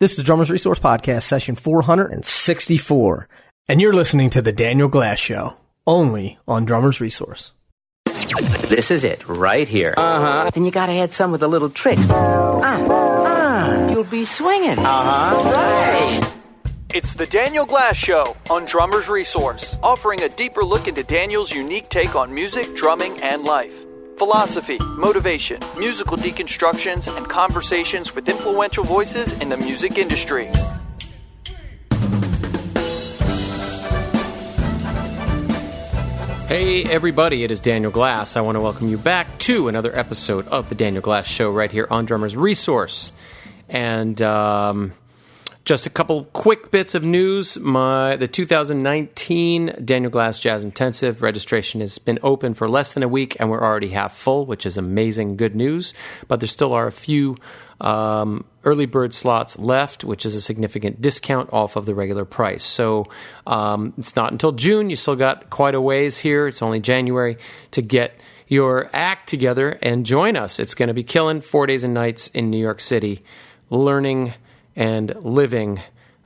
This is the Drummers Resource Podcast, session 464, and you're listening to The Daniel Glass Show, only on Drummers Resource. This is it, right here. Uh huh. Then you gotta add some with the little tricks. Ah, ah, you'll be swinging. Uh huh. Right. It's the Daniel Glass Show on Drummers Resource, offering a deeper look into Daniel's unique take on music, drumming, and life. Philosophy, motivation, musical deconstructions, and conversations with influential voices in the music industry. Hey, everybody, it is Daniel Glass. I want to welcome you back to another episode of The Daniel Glass Show right here on Drummers Resource. And um, just a couple quick bits of news. My the 2019 Daniel Glass Jazz Intensive registration has been open for less than a week, and we're already half full, which is amazing, good news. But there still are a few um, early bird slots left, which is a significant discount off of the regular price. So um, it's not until June. You still got quite a ways here. It's only January to get your act together and join us. It's going to be killing four days and nights in New York City, learning and living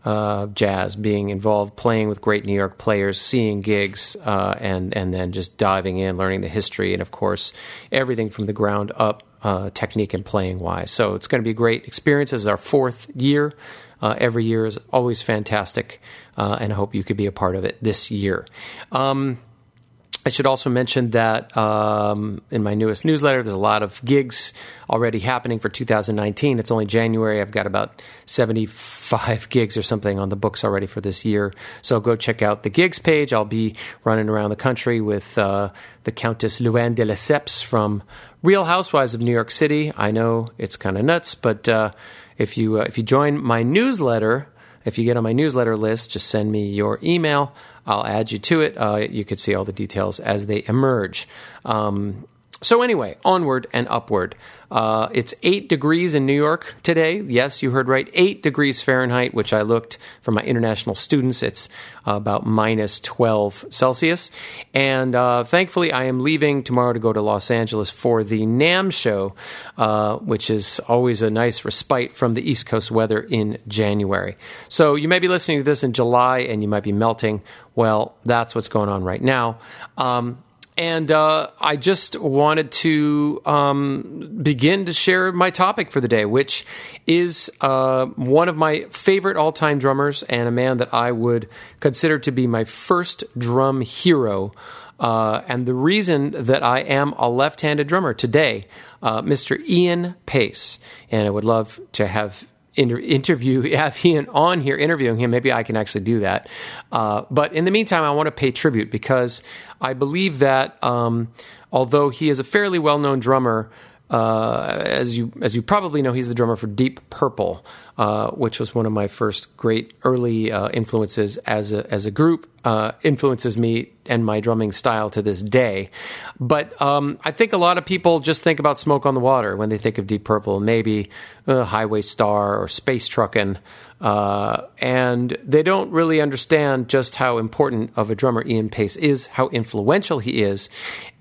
uh, jazz, being involved, playing with great New York players, seeing gigs, uh, and and then just diving in, learning the history, and of course everything from the ground up, uh, technique and playing wise. So it's going to be a great experience. This is our fourth year. Uh, every year is always fantastic, uh, and I hope you could be a part of it this year. Um, I should also mention that um, in my newest newsletter, there's a lot of gigs already happening for 2019. It's only January. I've got about 75 gigs or something on the books already for this year. So go check out the gigs page. I'll be running around the country with uh, the Countess Luann de Lesseps from Real Housewives of New York City. I know it's kind of nuts, but uh, if you uh, if you join my newsletter, if you get on my newsletter list, just send me your email. I'll add you to it. Uh, you could see all the details as they emerge. Um, so, anyway, onward and upward. Uh, it's eight degrees in New York today. Yes, you heard right. Eight degrees Fahrenheit, which I looked for my international students. It's uh, about minus 12 Celsius. And uh, thankfully, I am leaving tomorrow to go to Los Angeles for the NAMM show, uh, which is always a nice respite from the East Coast weather in January. So, you may be listening to this in July and you might be melting. Well, that's what's going on right now. Um, and uh, I just wanted to um, begin to share my topic for the day, which is uh, one of my favorite all time drummers and a man that I would consider to be my first drum hero. Uh, and the reason that I am a left handed drummer today, uh, Mr. Ian Paice. And I would love to have inter- interview, have Ian on here interviewing him. Maybe I can actually do that. Uh, but in the meantime, I want to pay tribute because I believe that um, although he is a fairly well known drummer, uh, as you as you probably know, he's the drummer for Deep Purple, uh, which was one of my first great early uh, influences as a as a group. Uh, influences me and my drumming style to this day. But um, I think a lot of people just think about Smoke on the Water when they think of Deep Purple, maybe uh, Highway Star or Space Truckin'. Uh, and they don't really understand just how important of a drummer Ian Paice is, how influential he is,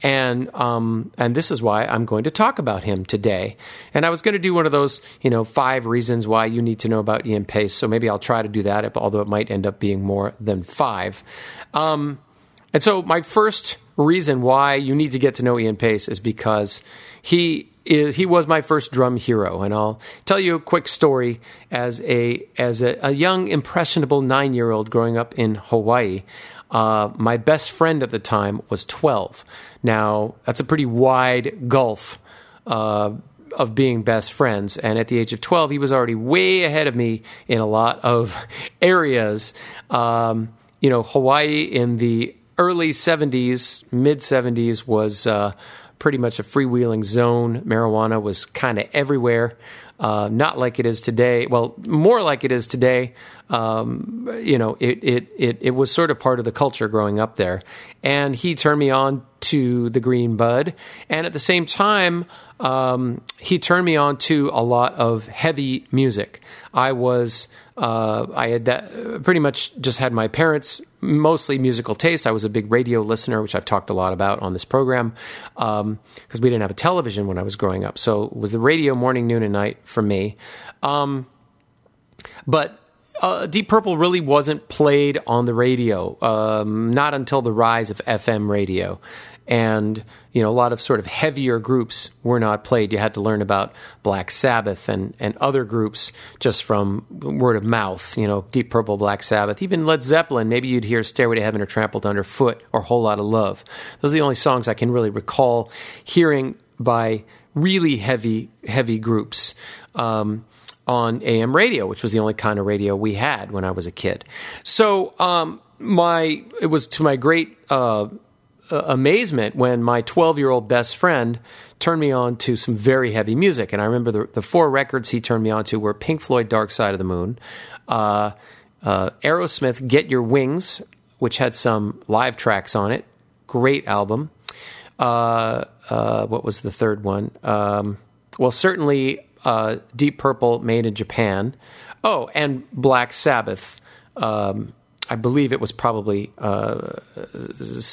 and um, and this is why I'm going to talk about him today. And I was going to do one of those, you know, five reasons why you need to know about Ian Paice. So maybe I'll try to do that, although it might end up being more than five. Um, and so my first reason why you need to get to know Ian Paice is because he is, he was my first drum hero, and I'll tell you a quick story as a as a, a young impressionable nine year old growing up in Hawaii. Uh, my best friend at the time was twelve. Now that's a pretty wide gulf. Uh, of being best friends. And at the age of 12, he was already way ahead of me in a lot of areas. Um, you know, Hawaii in the early 70s, mid 70s was uh, pretty much a freewheeling zone. Marijuana was kind of everywhere. Uh, not like it is today. Well, more like it is today. Um, you know, it, it it it was sort of part of the culture growing up there. And he turned me on to the Green Bud, and at the same time, um, he turned me on to a lot of heavy music. I was uh, I had that, pretty much just had my parents mostly musical taste. I was a big radio listener, which I've talked a lot about on this program, because um, we didn't have a television when I was growing up. So it was the radio morning, noon, and night for me. Um, but uh, Deep Purple really wasn't played on the radio, um, not until the rise of FM radio. And, you know, a lot of sort of heavier groups were not played. You had to learn about Black Sabbath and, and other groups just from word of mouth, you know, Deep Purple, Black Sabbath, even Led Zeppelin. Maybe you'd hear Stairway to Heaven or Trampled Underfoot or Whole Lot of Love. Those are the only songs I can really recall hearing by really heavy, heavy groups. Um, on AM radio, which was the only kind of radio we had when I was a kid. So um, my it was to my great uh, amazement when my 12 year old best friend turned me on to some very heavy music. And I remember the, the four records he turned me on to were Pink Floyd, Dark Side of the Moon, uh, uh, Aerosmith, Get Your Wings, which had some live tracks on it. Great album. Uh, uh what was the third one? Um, well, certainly uh, Deep Purple made in Japan. Oh, and Black Sabbath. Um, I believe it was probably uh,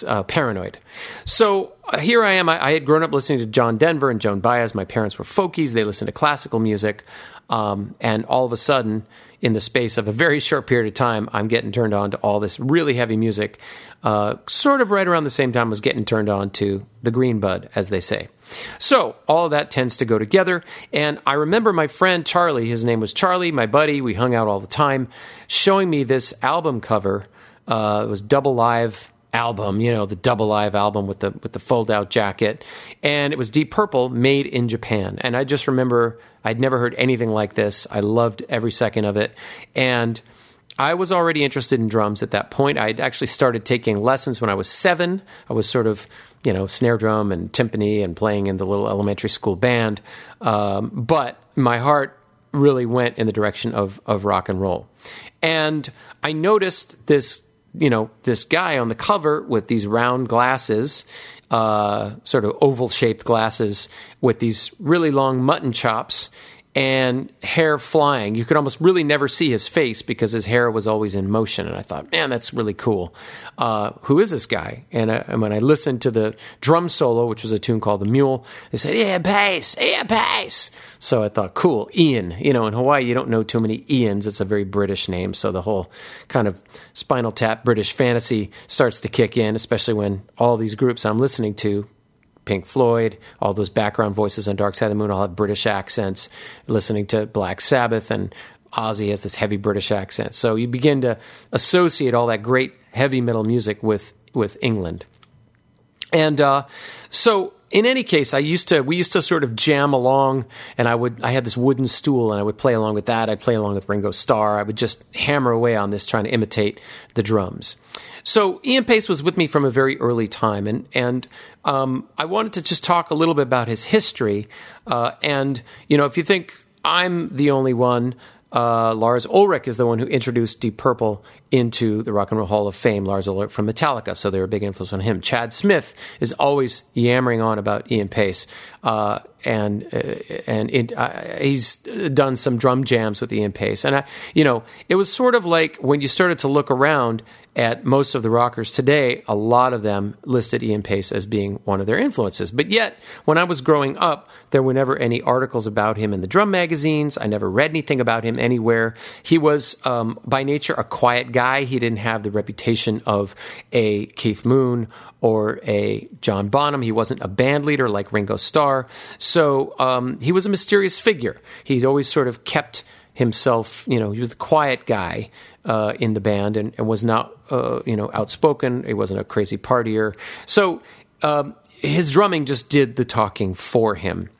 uh, Paranoid. So uh, here I am. I, I, had grown up listening to John Denver and Joan Baez. My parents were folkies. They listened to classical music. Um, and all of a sudden, in the space of a very short period of time, I'm getting turned on to all this really heavy music. Uh, sort of right around the same time I was getting turned on to the green bud, as they say. So all of that tends to go together. And I remember my friend Charlie, his name was Charlie, my buddy, we hung out all the time, showing me this album cover. Uh, it was Double Live album, you know, the Double Live album with the with the fold out jacket, and it was Deep Purple, made in Japan. And I just remember I'd never heard anything like this. I loved every second of it, and I was already interested in drums at that point. I'd actually started taking lessons when I was seven. I was sort of, you know, snare drum and timpani and playing in the little elementary school band. Um, but my heart really went in the direction of, of rock and roll. And I noticed this, you know, this guy on the cover with these round glasses, uh, sort of oval shaped glasses with these really long mutton chops and hair flying. You could almost really never see his face because his hair was always in motion. And I thought, man, that's really cool. Uh, who is this guy? And, I, and, when I listened to the drum solo, which was a tune called The Mule, they said, Ian Paice, Ian Paice. So I thought, cool, Ian. You know, in Hawaii, you don't know too many Ians. It's a very British name. So the whole kind of spinal tap British fantasy starts to kick in, especially when all these groups I'm listening to Pink Floyd, all those background voices on Dark Side of the Moon all have British accents, listening to Black Sabbath and Ozzy has this heavy British accent. So you begin to associate all that great heavy metal music with with England. And uh, so in any case, I used to we used to sort of jam along, and I would I had this wooden stool, and I would play along with that. I'd play along with Ringo Starr. I would just hammer away on this, trying to imitate the drums. So Ian Paice was with me from a very early time, and and um, I wanted to just talk a little bit about his history. Uh, and you know, if you think I'm the only one uh, Lars Ulrich is the one who introduced Deep Purple into the Rock and Roll Hall of Fame. Lars Ulrich from Metallica, so they were a big influence on him. Chad Smith is always yammering on about Ian Paice, uh, and uh, and it, uh, he's done some drum jams with Ian Paice, and I, you know, it was sort of like when you started to look around at most of the rockers today, a lot of them listed Ian Paice as being one of their influences. But yet, when I was growing up, there were never any articles about him in the drum magazines. I never read anything about him anywhere. He was, um, by nature, a quiet guy. He didn't have the reputation of a Keith Moon or a John Bonham. He wasn't a band leader like Ringo Starr. So um, he was a mysterious figure. He always sort of kept himself, you know, he was the quiet guy uh, in the band and, and was not, uh, you know, outspoken. He wasn't a crazy partier. So um, his drumming just did the talking for him.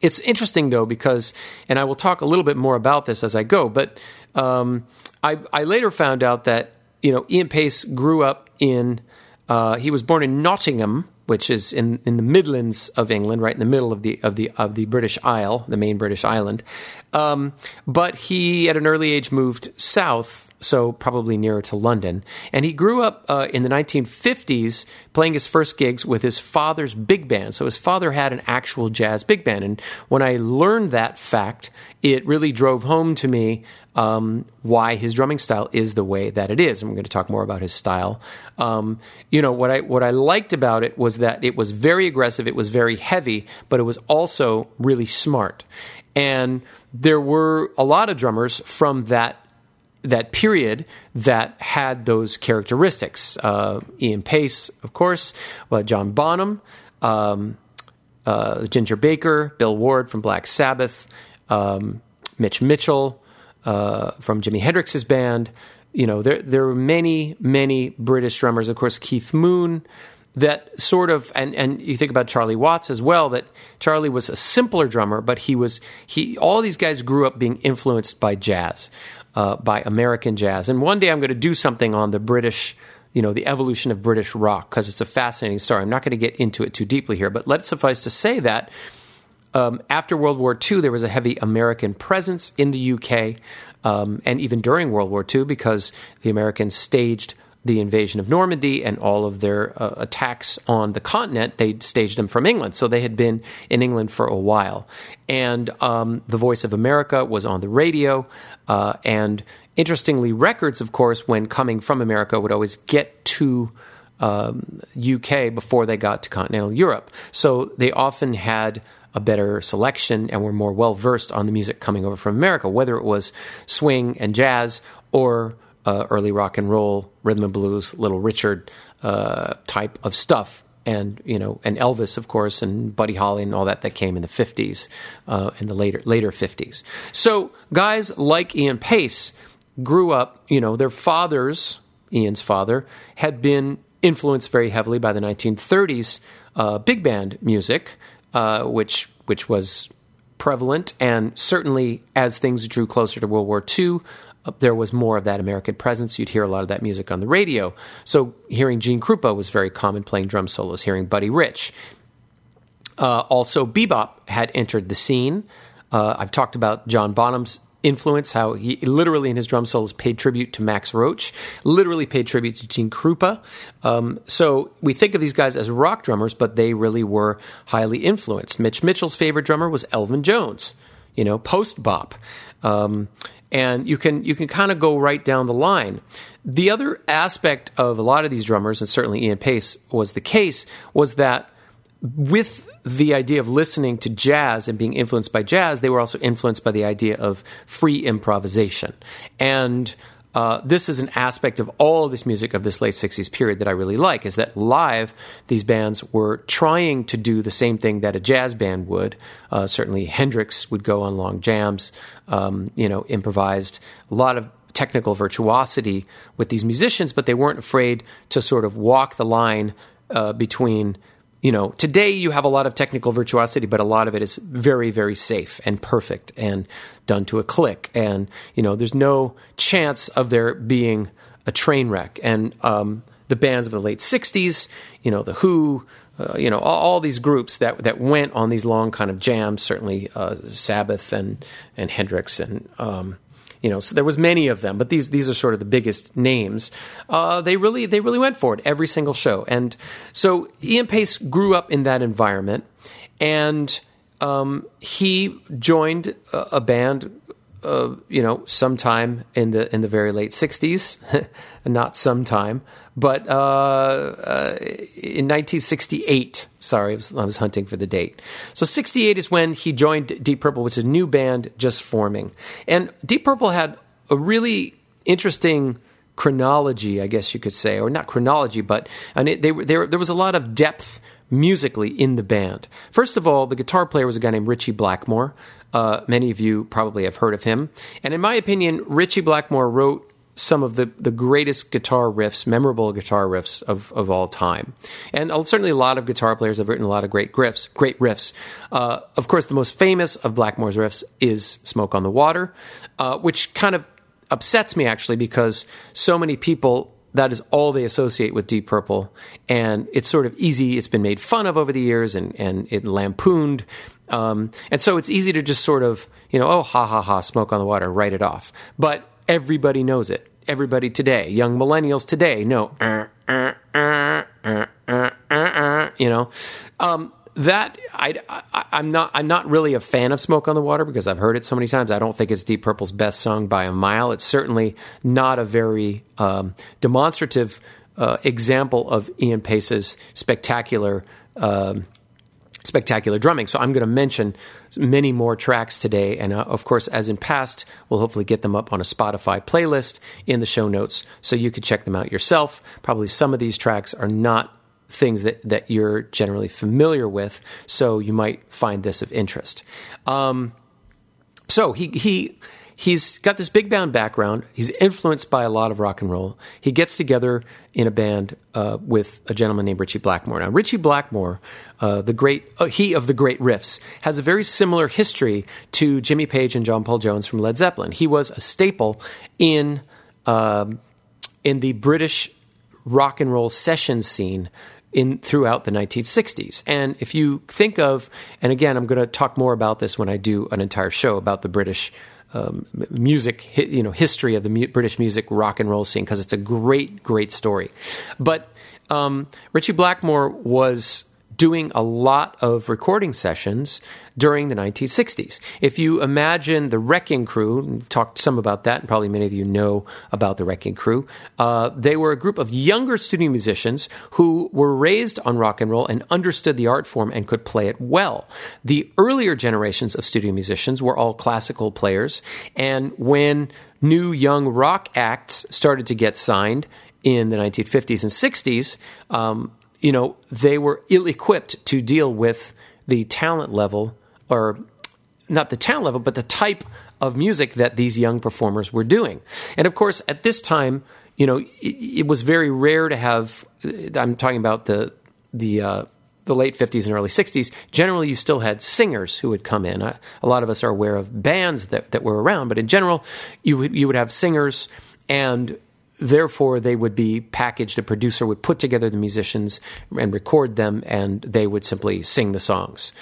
It's interesting though because, and I will talk a little bit more about this as I go. But um, I, I, later found out that you know Ian Paice grew up in. Uh, he was born in Nottingham, which is in, in the Midlands of England, right in the middle of the of the of the British Isle, the main British island. Um, but he, at an early age, moved south, so probably nearer to London, and he grew up uh, in the 1950s playing his first gigs with his father's big band. So his father had an actual jazz big band, and when I learned that fact, it really drove home to me um, why his drumming style is the way that it is. I'm going to talk more about his style. Um, you know what I what I liked about it was that it was very aggressive, it was very heavy, but it was also really smart. And there were a lot of drummers from that that period that had those characteristics. Uh, Ian Paice, of course, uh, John Bonham, um, uh, Ginger Baker, Bill Ward from Black Sabbath, um, Mitch Mitchell uh, from Jimi Hendrix's band. You know, there there were many many British drummers. Of course, Keith Moon. That sort of, and, and you think about Charlie Watts as well. That Charlie was a simpler drummer, but he was he. All these guys grew up being influenced by jazz uh, by American jazz. And one day I'm going to do something on the British, you know, the evolution of British rock because it's a fascinating story. I'm not going to get into it too deeply here, but let's suffice to say that um, after World War II, there was a heavy American presence in the UK, um, and even during World War II, because the Americans staged the invasion of Normandy and all of their uh, attacks on the continent, they staged them from England. So they had been in England for a while. And um, the Voice of America was on the radio. Uh, and interestingly, records, of course, when coming from America, would always get to um, UK before they got to continental Europe. So they often had a better selection and were more well versed on the music coming over from America, whether it was swing and jazz or uh, early rock and roll, rhythm and blues, Little Richard uh, type of stuff. And you know, and Elvis, of course, and Buddy Holly, and all that that came in the fifties, uh, in the later later fifties. So guys like Ian Paice grew up. You know, their fathers, Ian's father, had been influenced very heavily by the 1930s uh, big band music, uh, which which was prevalent, and certainly as things drew closer to World War II, there was more of that American presence. You'd hear a lot of that music on the radio. So hearing Gene Krupa was very common playing drum solos, hearing Buddy Rich. Uh, also, bebop had entered the scene. Uh, I've talked about John Bonham's influence, how he literally in his drum solos paid tribute to Max Roach, literally paid tribute to Gene Krupa. Um, so we think of these guys as rock drummers, but they really were highly influenced. Mitch Mitchell's favorite drummer was Elvin Jones, you know, post bop. Um, and you can you can kind of go right down the line. The other aspect of a lot of these drummers, and certainly Ian Paice was the case, was that with the idea of listening to jazz and being influenced by jazz, they were also influenced by the idea of free improvisation. And uh, this is an aspect of all of this music of this late 60s period that I really like is that live, these bands were trying to do the same thing that a jazz band would. Uh, certainly, Hendrix would go on long jams, um, you know, improvised. A lot of technical virtuosity with these musicians, but they weren't afraid to sort of walk the line uh, between you know, today you have a lot of technical virtuosity, but a lot of it is very, very safe and perfect and done to a click. And, you know, there's no chance of there being a train wreck. And um, the bands of the late 60s, you know, The Who, uh, you know, all, all, these groups that, that went on these long kind of jams, certainly uh, Sabbath and, and Hendrix and, um, you know, so there was many of them, but these these are sort of the biggest names. Uh, they really they really went for it every single show, and so Ian Paice grew up in that environment, and um, he joined a, a band. Uh, you know, sometime in the in the very late '60s, not sometime, but uh, uh, in 1968, sorry, I was, I was, hunting for the date. So 68 is when he joined Deep Purple, which is a new band just forming. And Deep Purple had a really interesting chronology, I guess you could say, or not chronology, but and it, they, they, there was a lot of depth musically in the band. First of all, the guitar player was a guy named Ritchie Blackmore. Uh, many of you probably have heard of him. And in my opinion, Ritchie Blackmore wrote some of the, the greatest guitar riffs, memorable guitar riffs of, of all time. And certainly a lot of guitar players have written a lot of great riffs. Great riffs. Uh, of course, the most famous of Blackmore's riffs is "Smoke on the Water," uh, which kind of upsets me actually because so many people that is all they associate with Deep Purple, and it's sort of easy. It's been made fun of over the years and and it lampooned. Um, and so it's easy to just sort of, you know, oh, ha ha ha, smoke on the water, write it off. But Everybody knows it. Everybody today, young millennials today know, uh, uh, uh, you know, um, that I, am not I'm not really a fan of Smoke on the Water because I've heard it so many times. I don't think it's Deep Purple's best song by a mile. It's certainly not a very um, demonstrative uh, example of Ian Paice's spectacular um, spectacular drumming. So I'm going to mention many more tracks today. And uh, of course, as in past, we'll hopefully get them up on a Spotify playlist in the show notes so you could check them out yourself. Probably some of these tracks are not things that, that you're generally familiar with, so you might find this of interest. Um, so he, he he's got this big band background. He's influenced by a lot of rock and roll. He gets together in a band uh, with a gentleman named Ritchie Blackmore. Now, Ritchie Blackmore, uh, the great uh, he of the great riffs, has a very similar history to Jimmy Page and John Paul Jones from Led Zeppelin. He was a staple in um, in the British rock and roll session scene in throughout the 1960s. And if you think of, and again, I'm going to talk more about this when I do an entire show about the British um, music, you know, history of the British music rock and roll scene because it's a great, great story. But um, Ritchie Blackmore was doing a lot of recording sessions during the 1960s. If you imagine the Wrecking Crew, talked some about that, and probably many of you know about the Wrecking Crew, uh, they were a group of younger studio musicians who were raised on rock and roll and understood the art form and could play it well. The earlier generations of studio musicians were all classical players, and when new young rock acts started to get signed, in the 1950s and 60s, um, you know, they were ill equipped to deal with the talent level, or not the talent level, but the type of music that these young performers were doing. And of course, at this time, you know, it, it was very rare to have. I'm talking about the the uh, the late 50s and early 60s. Generally, you still had singers who would come in. Uh, a lot of us are aware of bands that, that were around, but in general, you would, you would have singers and therefore they would be packaged a producer would put together the musicians and record them and they would simply sing the songs.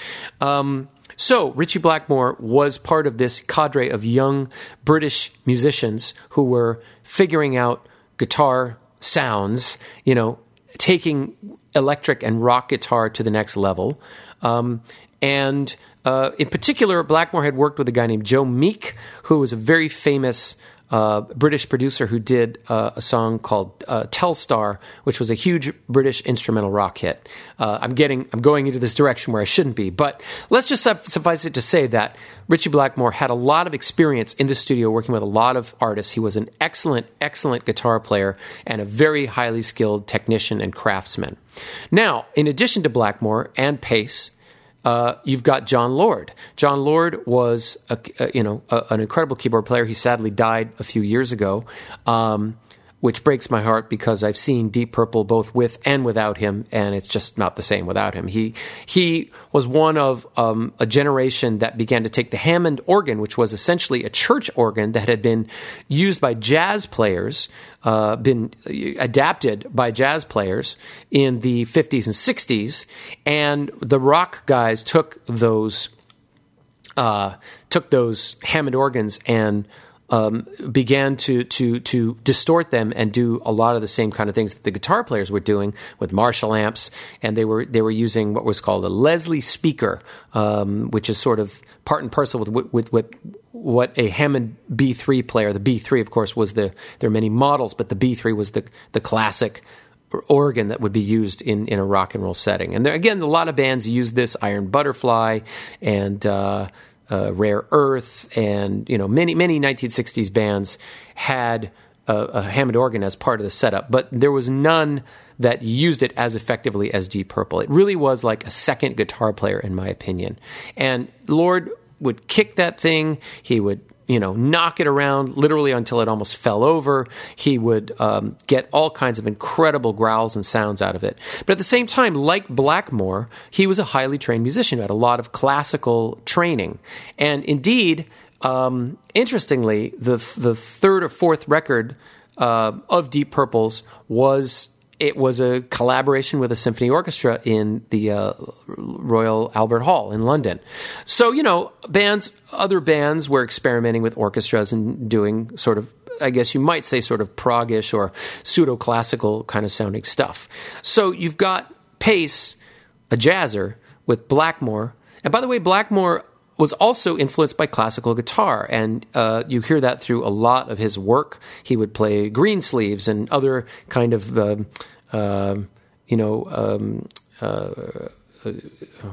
Um, so ritchie blackmore was part of this cadre of young british musicians who were figuring out guitar sounds you know taking electric and rock guitar to the next level. Um, and uh, in particular, Blackmore had worked with a guy named Joe Meek, who was a very famous uh, British producer who did uh, a song called uh, "Telstar," which was a huge British instrumental rock hit. Uh, I'm getting, I'm going into this direction where I shouldn't be, but let's just suffice it to say that Ritchie Blackmore had a lot of experience in the studio working with a lot of artists. He was an excellent, excellent guitar player and a very highly skilled technician and craftsman. Now, in addition to Blackmore and Paice, uh, you've got Jon Lord. Jon Lord was, a, a, you know, a, an incredible keyboard player. He sadly died a few years ago. Um, which breaks my heart because I've seen Deep Purple both with and without him, and it's just not the same without him. He he was one of um, a generation that began to take the Hammond organ, which was essentially a church organ that had been used by jazz players, uh, been adapted by jazz players in the 50s and 60s, and the rock guys took those uh, took those Hammond organs and um, began to to to distort them and do a lot of the same kind of things that the guitar players were doing with Marshall amps, and they were they were using what was called a Leslie speaker, um, which is sort of part and parcel with, with, with what a Hammond B3 player. The B3, of course, was the there are many models, but the B3 was the the classic organ that would be used in, in a rock and roll setting. And there, again, a lot of bands use this Iron Butterfly and uh, uh, Rare Earth, and you know many many 1960s bands had a, a, Hammond organ as part of the setup, but there was none that used it as effectively as Deep Purple. It really was like a second guitar player, in my opinion. And Lord would kick that thing. He would you know, knock it around literally until it almost fell over. He would um, get all kinds of incredible growls and sounds out of it. But at the same time, like Blackmore, he was a highly trained musician who had a lot of classical training. And indeed, um, interestingly, the the third or fourth record uh, of Deep Purple's was it was a collaboration with a symphony orchestra in the uh, Royal Albert Hall in London. So, you know, bands, other bands were experimenting with orchestras and doing sort of, I guess you might say, sort of proggish or pseudo classical kind of sounding stuff. So you've got Paice, a jazzer, with Blackmore. And by the way, Blackmore was also influenced by classical guitar, and uh, you hear that through a lot of his work. He would play Greensleeves and other kind of, uh, uh, you know, um, uh, uh,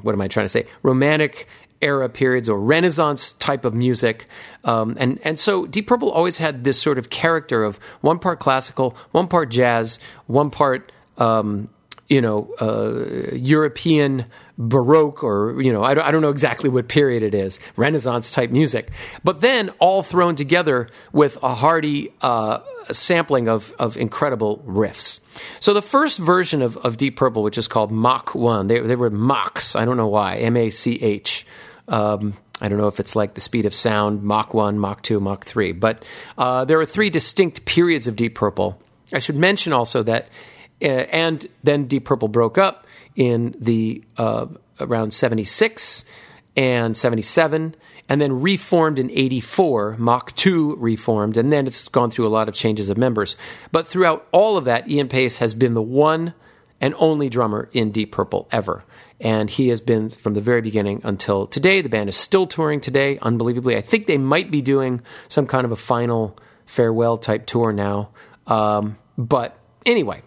what am I trying to say? Romantic era periods or Renaissance type of music. Um, and, and so Deep Purple always had this sort of character of one part classical, one part jazz, one part, um, you know, uh, European Baroque or, you know, I don't, I don't know exactly what period it is, Renaissance type music. But then all thrown together with a hearty uh, sampling of, of incredible riffs. So the first version of, of Deep Purple, which is called Mach 1, they, they were Machs, I don't know why, M A C H. Um, I don't know if it's like the speed of sound, Mach 1, Mach 2, Mach 3. But uh, there are three distinct periods of Deep Purple. I should mention also that, and then Deep Purple broke up in the uh, around 76 and 77 and then reformed in 84 mach 2 reformed and then it's gone through a lot of changes of members. But throughout all of that ian paice has been the one and only drummer in deep purple ever. And he has been from the very beginning until today the band is still touring today unbelievably. I think they might be doing some kind of a final farewell type tour now. Um, but anyway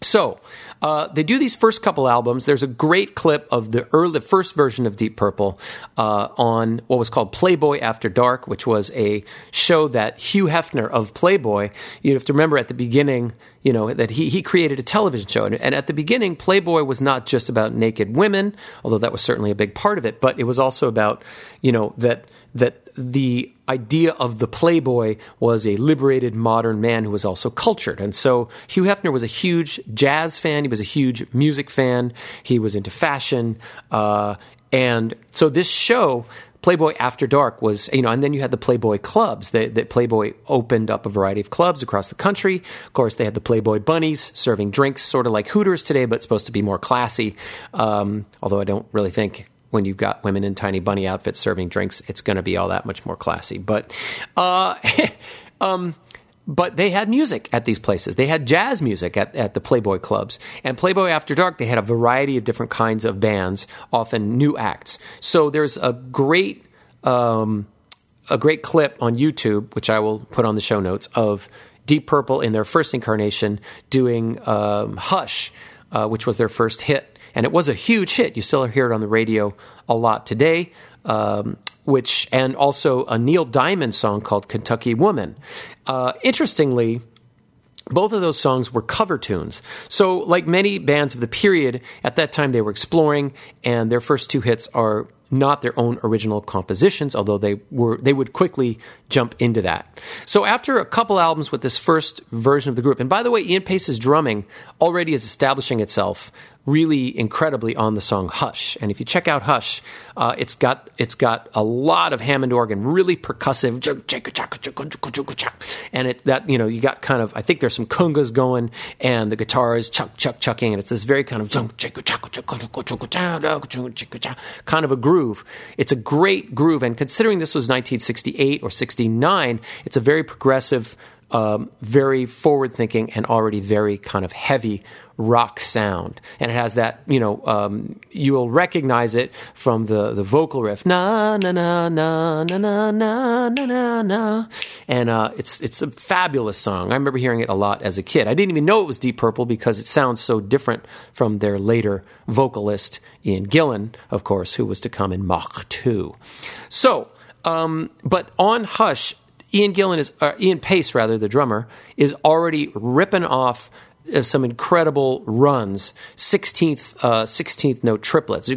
so uh, they do these first couple albums. There's a great clip of the early, first version of Deep Purple uh, on what was called Playboy After Dark, which was a show that Hugh Hefner of Playboy. You have to remember at the beginning, you know, that he he created a television show, and, and at the beginning, Playboy was not just about naked women, although that was certainly a big part of it, but it was also about, you know, that that the idea of the playboy was a liberated modern man who was also cultured. And so Hugh Hefner was a huge jazz fan. He was a huge music fan. He was into fashion. Uh, and so this show, Playboy After Dark, was, you know, and then you had the Playboy clubs that, that Playboy opened up a variety of clubs across the country. Of course, they had the Playboy bunnies serving drinks, sort of like Hooters today, but supposed to be more classy. Um, although I don't really think when you've got women in tiny bunny outfits serving drinks, it's going to be all that much more classy. But, uh, um, but they had music at these places. They had jazz music at, at the Playboy clubs. And Playboy After Dark, they had a variety of different kinds of bands, often new acts. So there's a great, um, a great clip on YouTube, which I will put on the show notes, of Deep Purple in their first incarnation doing um, Hush, uh, which was their first hit and it was a huge hit. You still hear it on the radio a lot today. Um, which and also a Neil Diamond song called "Kentucky Woman." Uh, interestingly, both of those songs were cover tunes. So, like many bands of the period, at that time they were exploring, and their first two hits are not their own original compositions, although they were they would quickly jump into that. So after a couple albums with this first version of the group, and by the way, Ian Paice's drumming already is establishing itself really incredibly on the song Hush. And if you check out Hush, uh, it's got it's got a lot of Hammond organ, really percussive, and it that you know you got kind of I think there's some congas going, and the guitar is chuck chuck chucking, and it's this very kind of kind of a groove. It's a great groove, and considering this was 1968 or 69, it's a very progressive. Um, very forward thinking and already very kind of heavy rock sound, and it has that you know um, you will recognize it from the the vocal riff na na na na na na na na na na, and uh, it's it's a fabulous song. I remember hearing it a lot as a kid. I didn't even know it was Deep Purple because it sounds so different from their later vocalist Ian Gillan, of course, who was to come in Mach two. So, um, but on Hush. Ian Gillan is uh, Ian Paice, rather the drummer, is already ripping off some incredible runs, 16th, uh, 16th note triplets,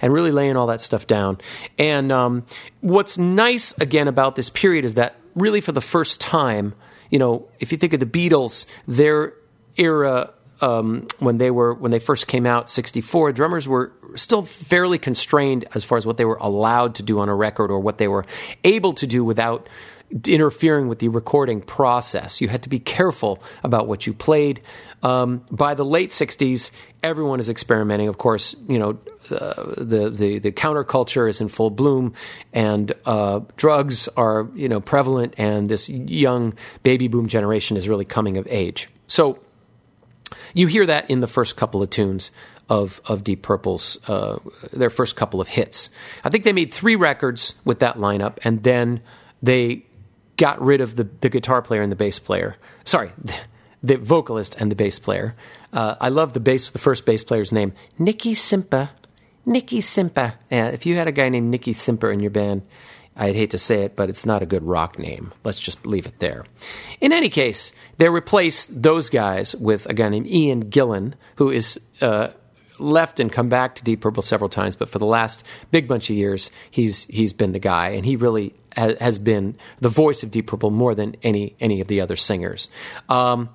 and really laying all that stuff down. And um, what's nice again about this period is that really for the first time, you know, if you think of the Beatles, their era um, when they were when they first came out, '64, drummers were still fairly constrained as far as what they were allowed to do on a record or what they were able to do without interfering with the recording process. You had to be careful about what you played. Um, by the late '60s, everyone is experimenting. Of course, you know uh, the the the counterculture is in full bloom, and uh, drugs are you know prevalent, and this young baby boom generation is really coming of age. So you hear that in the first couple of tunes of of Deep Purple's uh, their first couple of hits. I think they made three records with that lineup, and then they got rid of the, the guitar player and the bass player. Sorry, the, the vocalist and the bass player. Uh, I love the bass, the first bass player's name, Nicky Simper. Nicky Simper. Yeah, if you had a guy named Nicky Simper in your band, I'd hate to say it, but it's not a good rock name. Let's just leave it there. In any case, they replaced those guys with a guy named Ian Gillan, who is uh, left and come back to Deep Purple several times, but for the last big bunch of years, he's he's been the guy, and he really ha- has been the voice of Deep Purple more than any any of the other singers. Um,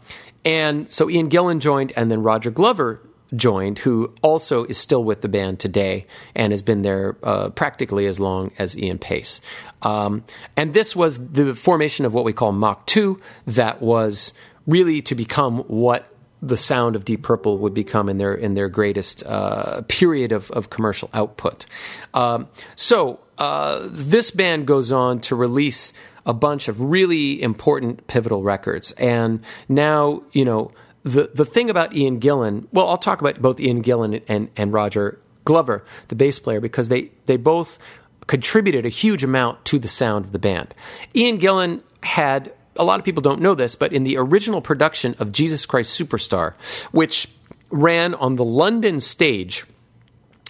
and so Ian Gillan joined, and then Roger Glover joined, who also is still with the band today and has been there uh, practically as long as Ian Paice. Um, and this was the formation of what we call Mach 2 that was really to become what the sound of Deep Purple would become in their in their greatest uh, period of, of commercial output. Um, so uh, this band goes on to release a bunch of really important pivotal records, and now you know the the thing about Ian Gillan. Well, I'll talk about both Ian Gillan and and Roger Glover, the bass player, because they they both contributed a huge amount to the sound of the band. Ian Gillan had a lot of people don't know this, but in the original production of Jesus Christ Superstar, which ran on the London stage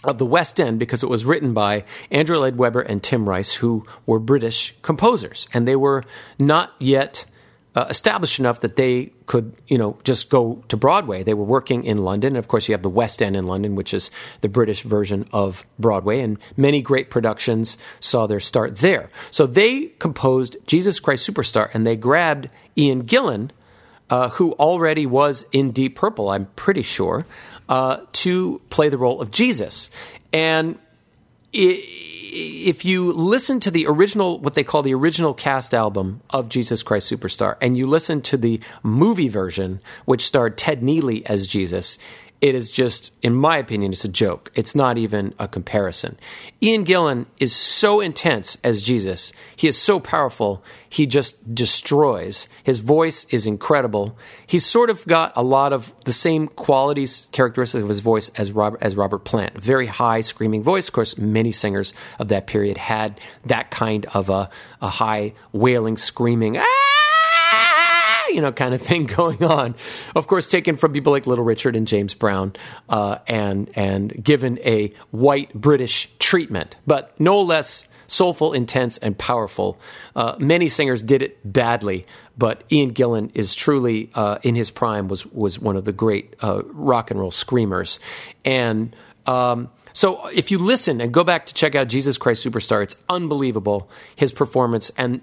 of the West End because it was written by Andrew Lloyd Webber and Tim Rice, who were British composers, and they were not yet uh, established enough that they could, you know, just go to Broadway. They were working in London. And of course, you have the West End in London, which is the British version of Broadway, and many great productions saw their start there. So they composed Jesus Christ Superstar, and they grabbed Ian Gillan, uh, who already was in Deep Purple, I'm pretty sure, uh, to play the role of Jesus. And if you listen to the original, what they call the original cast album of Jesus Christ Superstar, and you listen to the movie version, which starred Ted Neeley as Jesus, it is just, in my opinion, it's a joke. It's not even a comparison. Ian Gillan is so intense as Jesus. He is so powerful. He just destroys. His voice is incredible. He's sort of got a lot of the same qualities, characteristics of his voice as Robert, as Robert Plant. Very high, screaming voice. Of course, many singers of that period had that kind of a, a high, wailing, screaming, ah! You know, kind of thing going on. Of course, taken from people like Little Richard and James Brown, uh, and and given a white British treatment, but no less soulful, intense, and powerful. Uh, many singers did it badly, but Ian Gillan is truly uh, in his prime was was one of the great uh, rock and roll screamers, and. Um, so if you listen and go back to check out Jesus Christ Superstar, it's unbelievable his performance and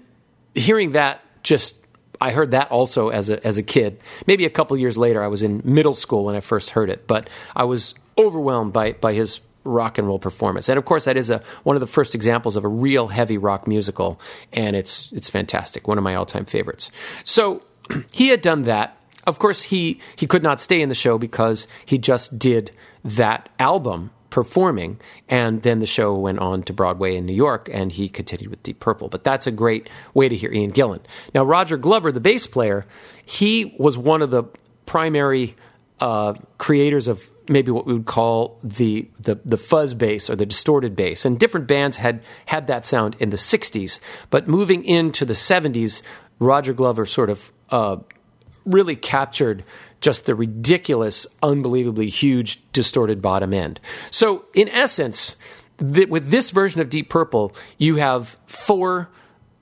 hearing that just I heard that also as a as a kid. Maybe a couple years later, I was in middle school when I first heard it, but I was overwhelmed by by his rock and roll performance. And of course, that is a one of the first examples of a real heavy rock musical, and it's it's fantastic. One of my all time favorites. So he had done that. Of course, he he could not stay in the show because he just did that album performing. And then the show went on to Broadway in New York, and he continued with Deep Purple. But that's a great way to hear Ian Gillan. Now, Roger Glover, the bass player, he was one of the primary uh, creators of maybe what we would call the, the the fuzz bass or the distorted bass. And different bands had had that sound in the '60s, but moving into the '70s, Roger Glover sort of uh, really captured just the ridiculous, unbelievably huge distorted bottom end. So, in essence, th- with this version of Deep Purple, you have four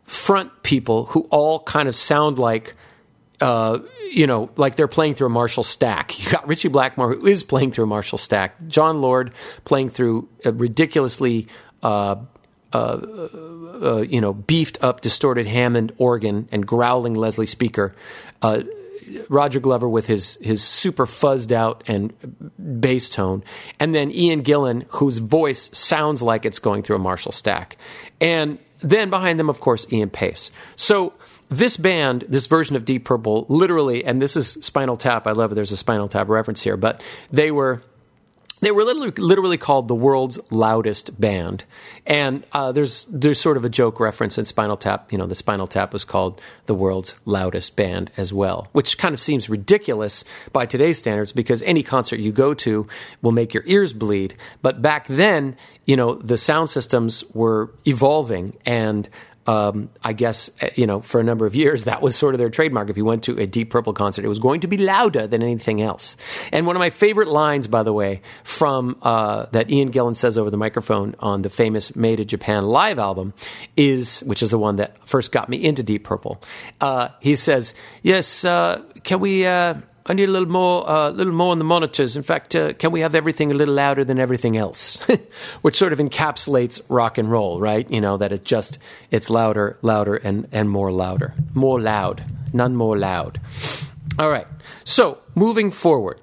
front people who all kind of sound like. Uh, you know, like they're playing through a Marshall stack. You got Ritchie Blackmore, who is playing through a Marshall stack. Jon Lord playing through a ridiculously uh, uh, uh, you know, beefed up, distorted Hammond organ and growling Leslie speaker. Uh, Roger Glover with his his super fuzzed out and bass tone, and then Ian Gillan, whose voice sounds like it's going through a Marshall stack, and then behind them, of course, Ian Paice. So this band, this version of Deep Purple, literally, and this is Spinal Tap. I love it. There's a Spinal Tap reference here, but they were they were literally, literally, called the world's loudest band, and uh, there's there's sort of a joke reference in Spinal Tap. You know, the Spinal Tap was called the world's loudest band as well, which kind of seems ridiculous by today's standards because any concert you go to will make your ears bleed. But back then, you know, the sound systems were evolving and um, I guess uh, you know for a number of years that was sort of their trademark. If you went to a Deep Purple concert, it was going to be louder than anything else. And one of my favorite lines, by the way, from uh, that Ian Gillan says over the microphone on the famous Made in Japan live album is, which is the one that first got me into Deep Purple. Uh, he says, "Yes, uh, can we?" Uh, I need a little more, a uh, little more on the monitors. In fact, uh, can we have everything a little louder than everything else? Which sort of encapsulates rock and roll, right? You know that it's just it's louder, louder, and and more louder, more loud, none more loud. All right. So moving forward,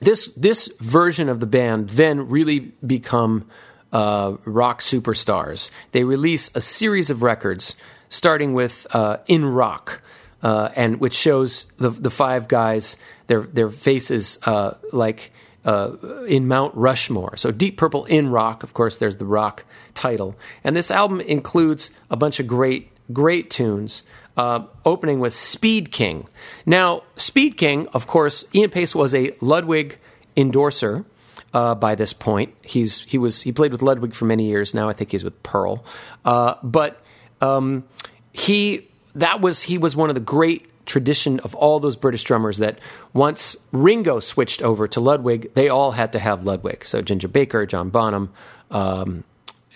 this this version of the band then really become uh, rock superstars. They release a series of records, starting with uh, In Rock uh, and which shows the the five guys their their faces uh, like uh, in Mount Rushmore. So Deep Purple in rock, of course. There's the rock title, and this album includes a bunch of great great tunes. Uh, opening with Speed King. Now, Speed King, of course, Ian Paice was a Ludwig endorser. Uh, by this point. He's he was he played with Ludwig for many years. Now I think he's with Pearl, uh, but um, he that was he was one of the great tradition of all those British drummers that once Ringo switched over to Ludwig, they all had to have Ludwig. So Ginger Baker, John Bonham, um,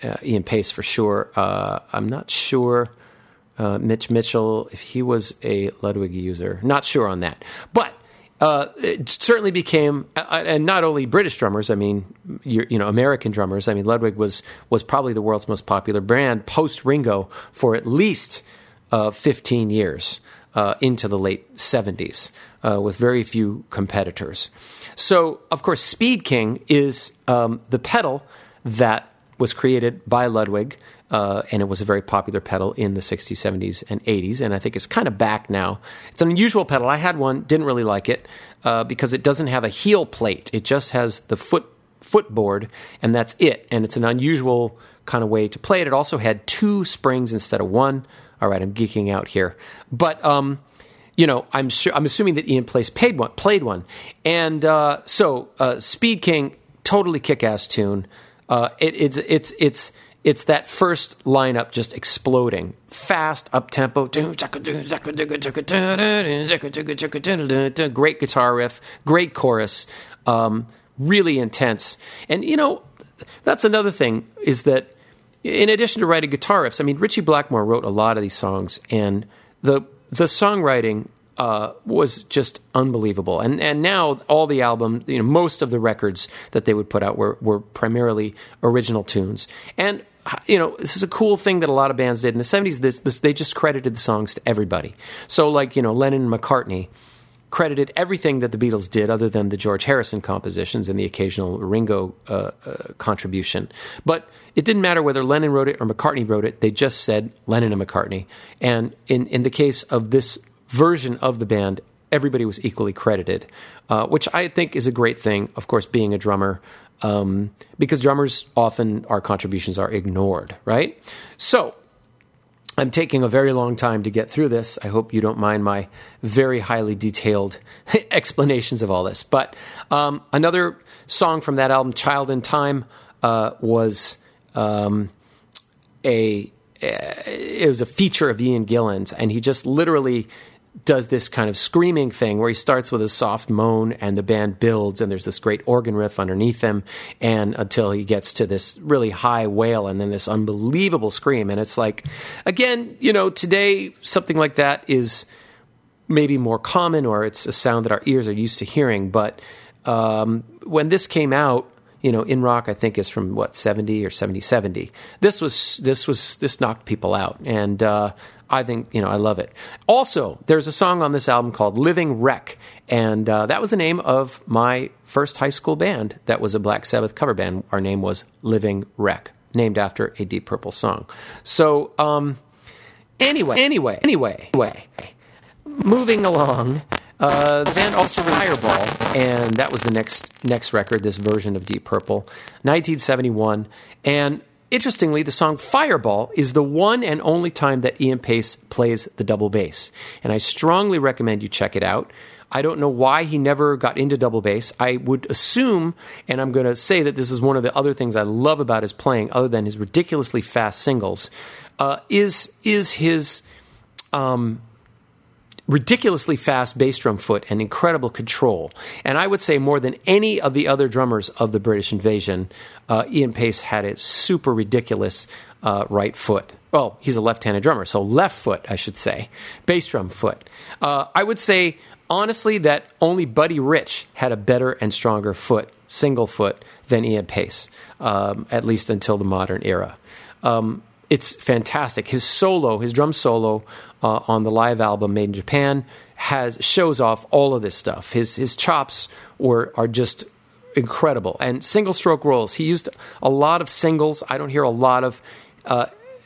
uh, Ian Paice for sure. Uh, I'm not sure uh, Mitch Mitchell if he was a Ludwig user. Not sure on that, but. Uh, it certainly became, uh, uh, and not only British drummers. I mean, you, you know, American drummers. I mean, Ludwig was was probably the world's most popular brand post Ringo for at least uh, 15 years uh, into the late 70s uh, with very few competitors. So, of course, Speed King is um, the pedal that was created by Ludwig. Uh, and it was a very popular pedal in the 60s, 70s, and 80s, and I think it's kind of back now. It's an unusual pedal. I had one, didn't really like it uh, because it doesn't have a heel plate. It just has the foot footboard, and that's it. And it's an unusual kind of way to play it. It also had two springs instead of one, all right, I'm geeking out here, but um, you know, I'm sure I'm assuming that Ian Paice paid one, played one, and uh, so uh, Speed King, totally kick-ass tune. Uh, it, it's it's it's it's that first lineup just exploding, fast up tempo, great guitar riff, great chorus, um, really intense, and you know, that's another thing is that in addition to writing guitar riffs, I mean, Ritchie Blackmore wrote a lot of these songs, and the the songwriting uh, was just unbelievable. And and now all the album, you know, most of the records that they would put out were were primarily original tunes. And you know, this is a cool thing that a lot of bands did in the seventies. This, this they just credited the songs to everybody. So like you know, Lennon and McCartney credited everything that the Beatles did, other than the George Harrison compositions and the occasional Ringo uh, uh, contribution. But it didn't matter whether Lennon wrote it or McCartney wrote it. They just said Lennon and McCartney. And in in the case of this version of the band, everybody was equally credited, uh, which I think is a great thing. Of course, being a drummer. Um, because drummers often our contributions are ignored, right? So I'm taking a very long time to get through this. I hope you don't mind my very highly detailed explanations of all this. But um, another song from that album, Child in Time, uh, was um, a it was a feature of Ian Gillan's, and he just literally does this kind of screaming thing where he starts with a soft moan and the band builds and there's this great organ riff underneath him and until he gets to this really high wail and then this unbelievable scream. And it's like again you know today something like that is maybe more common or it's a sound that our ears are used to hearing. But um, when this came out you know, in rock, I think is from what seventy or 70, 70. This was this was this knocked people out, and uh, I think you know I love it. Also, there's a song on this album called "Living Wreck," and uh, that was the name of my first high school band. That was a Black Sabbath cover band. Our name was Living Wreck, named after a Deep Purple song. So, um, anyway, anyway, anyway, anyway, moving along. Uh, the band also Fireball, and that was the next next record, this version of Deep Purple, 1971. And Interestingly, the song Fireball is the one and only time that Ian Paice plays the double bass. And I strongly recommend you check it out. I don't know why he never got into double bass. I would assume, and I'm going to say that this is one of the other things I love about his playing, other than his ridiculously fast singles, uh, is is his um, ridiculously fast bass drum foot and incredible control. And I would say more than any of the other drummers of the British invasion, uh, Ian Paice had a super ridiculous uh, right foot. Well, he's a left-handed drummer, so left foot, I should say, bass drum foot. Uh, I would say honestly that only Buddy Rich had a better and stronger foot, single foot, than Ian Paice, um, at least until the modern era. Um, it's fantastic. His solo, his drum solo uh, on the live album Made in Japan, has shows off all of this stuff. His his chops were are just incredible. And single stroke rolls. He used a lot of singles. I don't hear a lot of uh,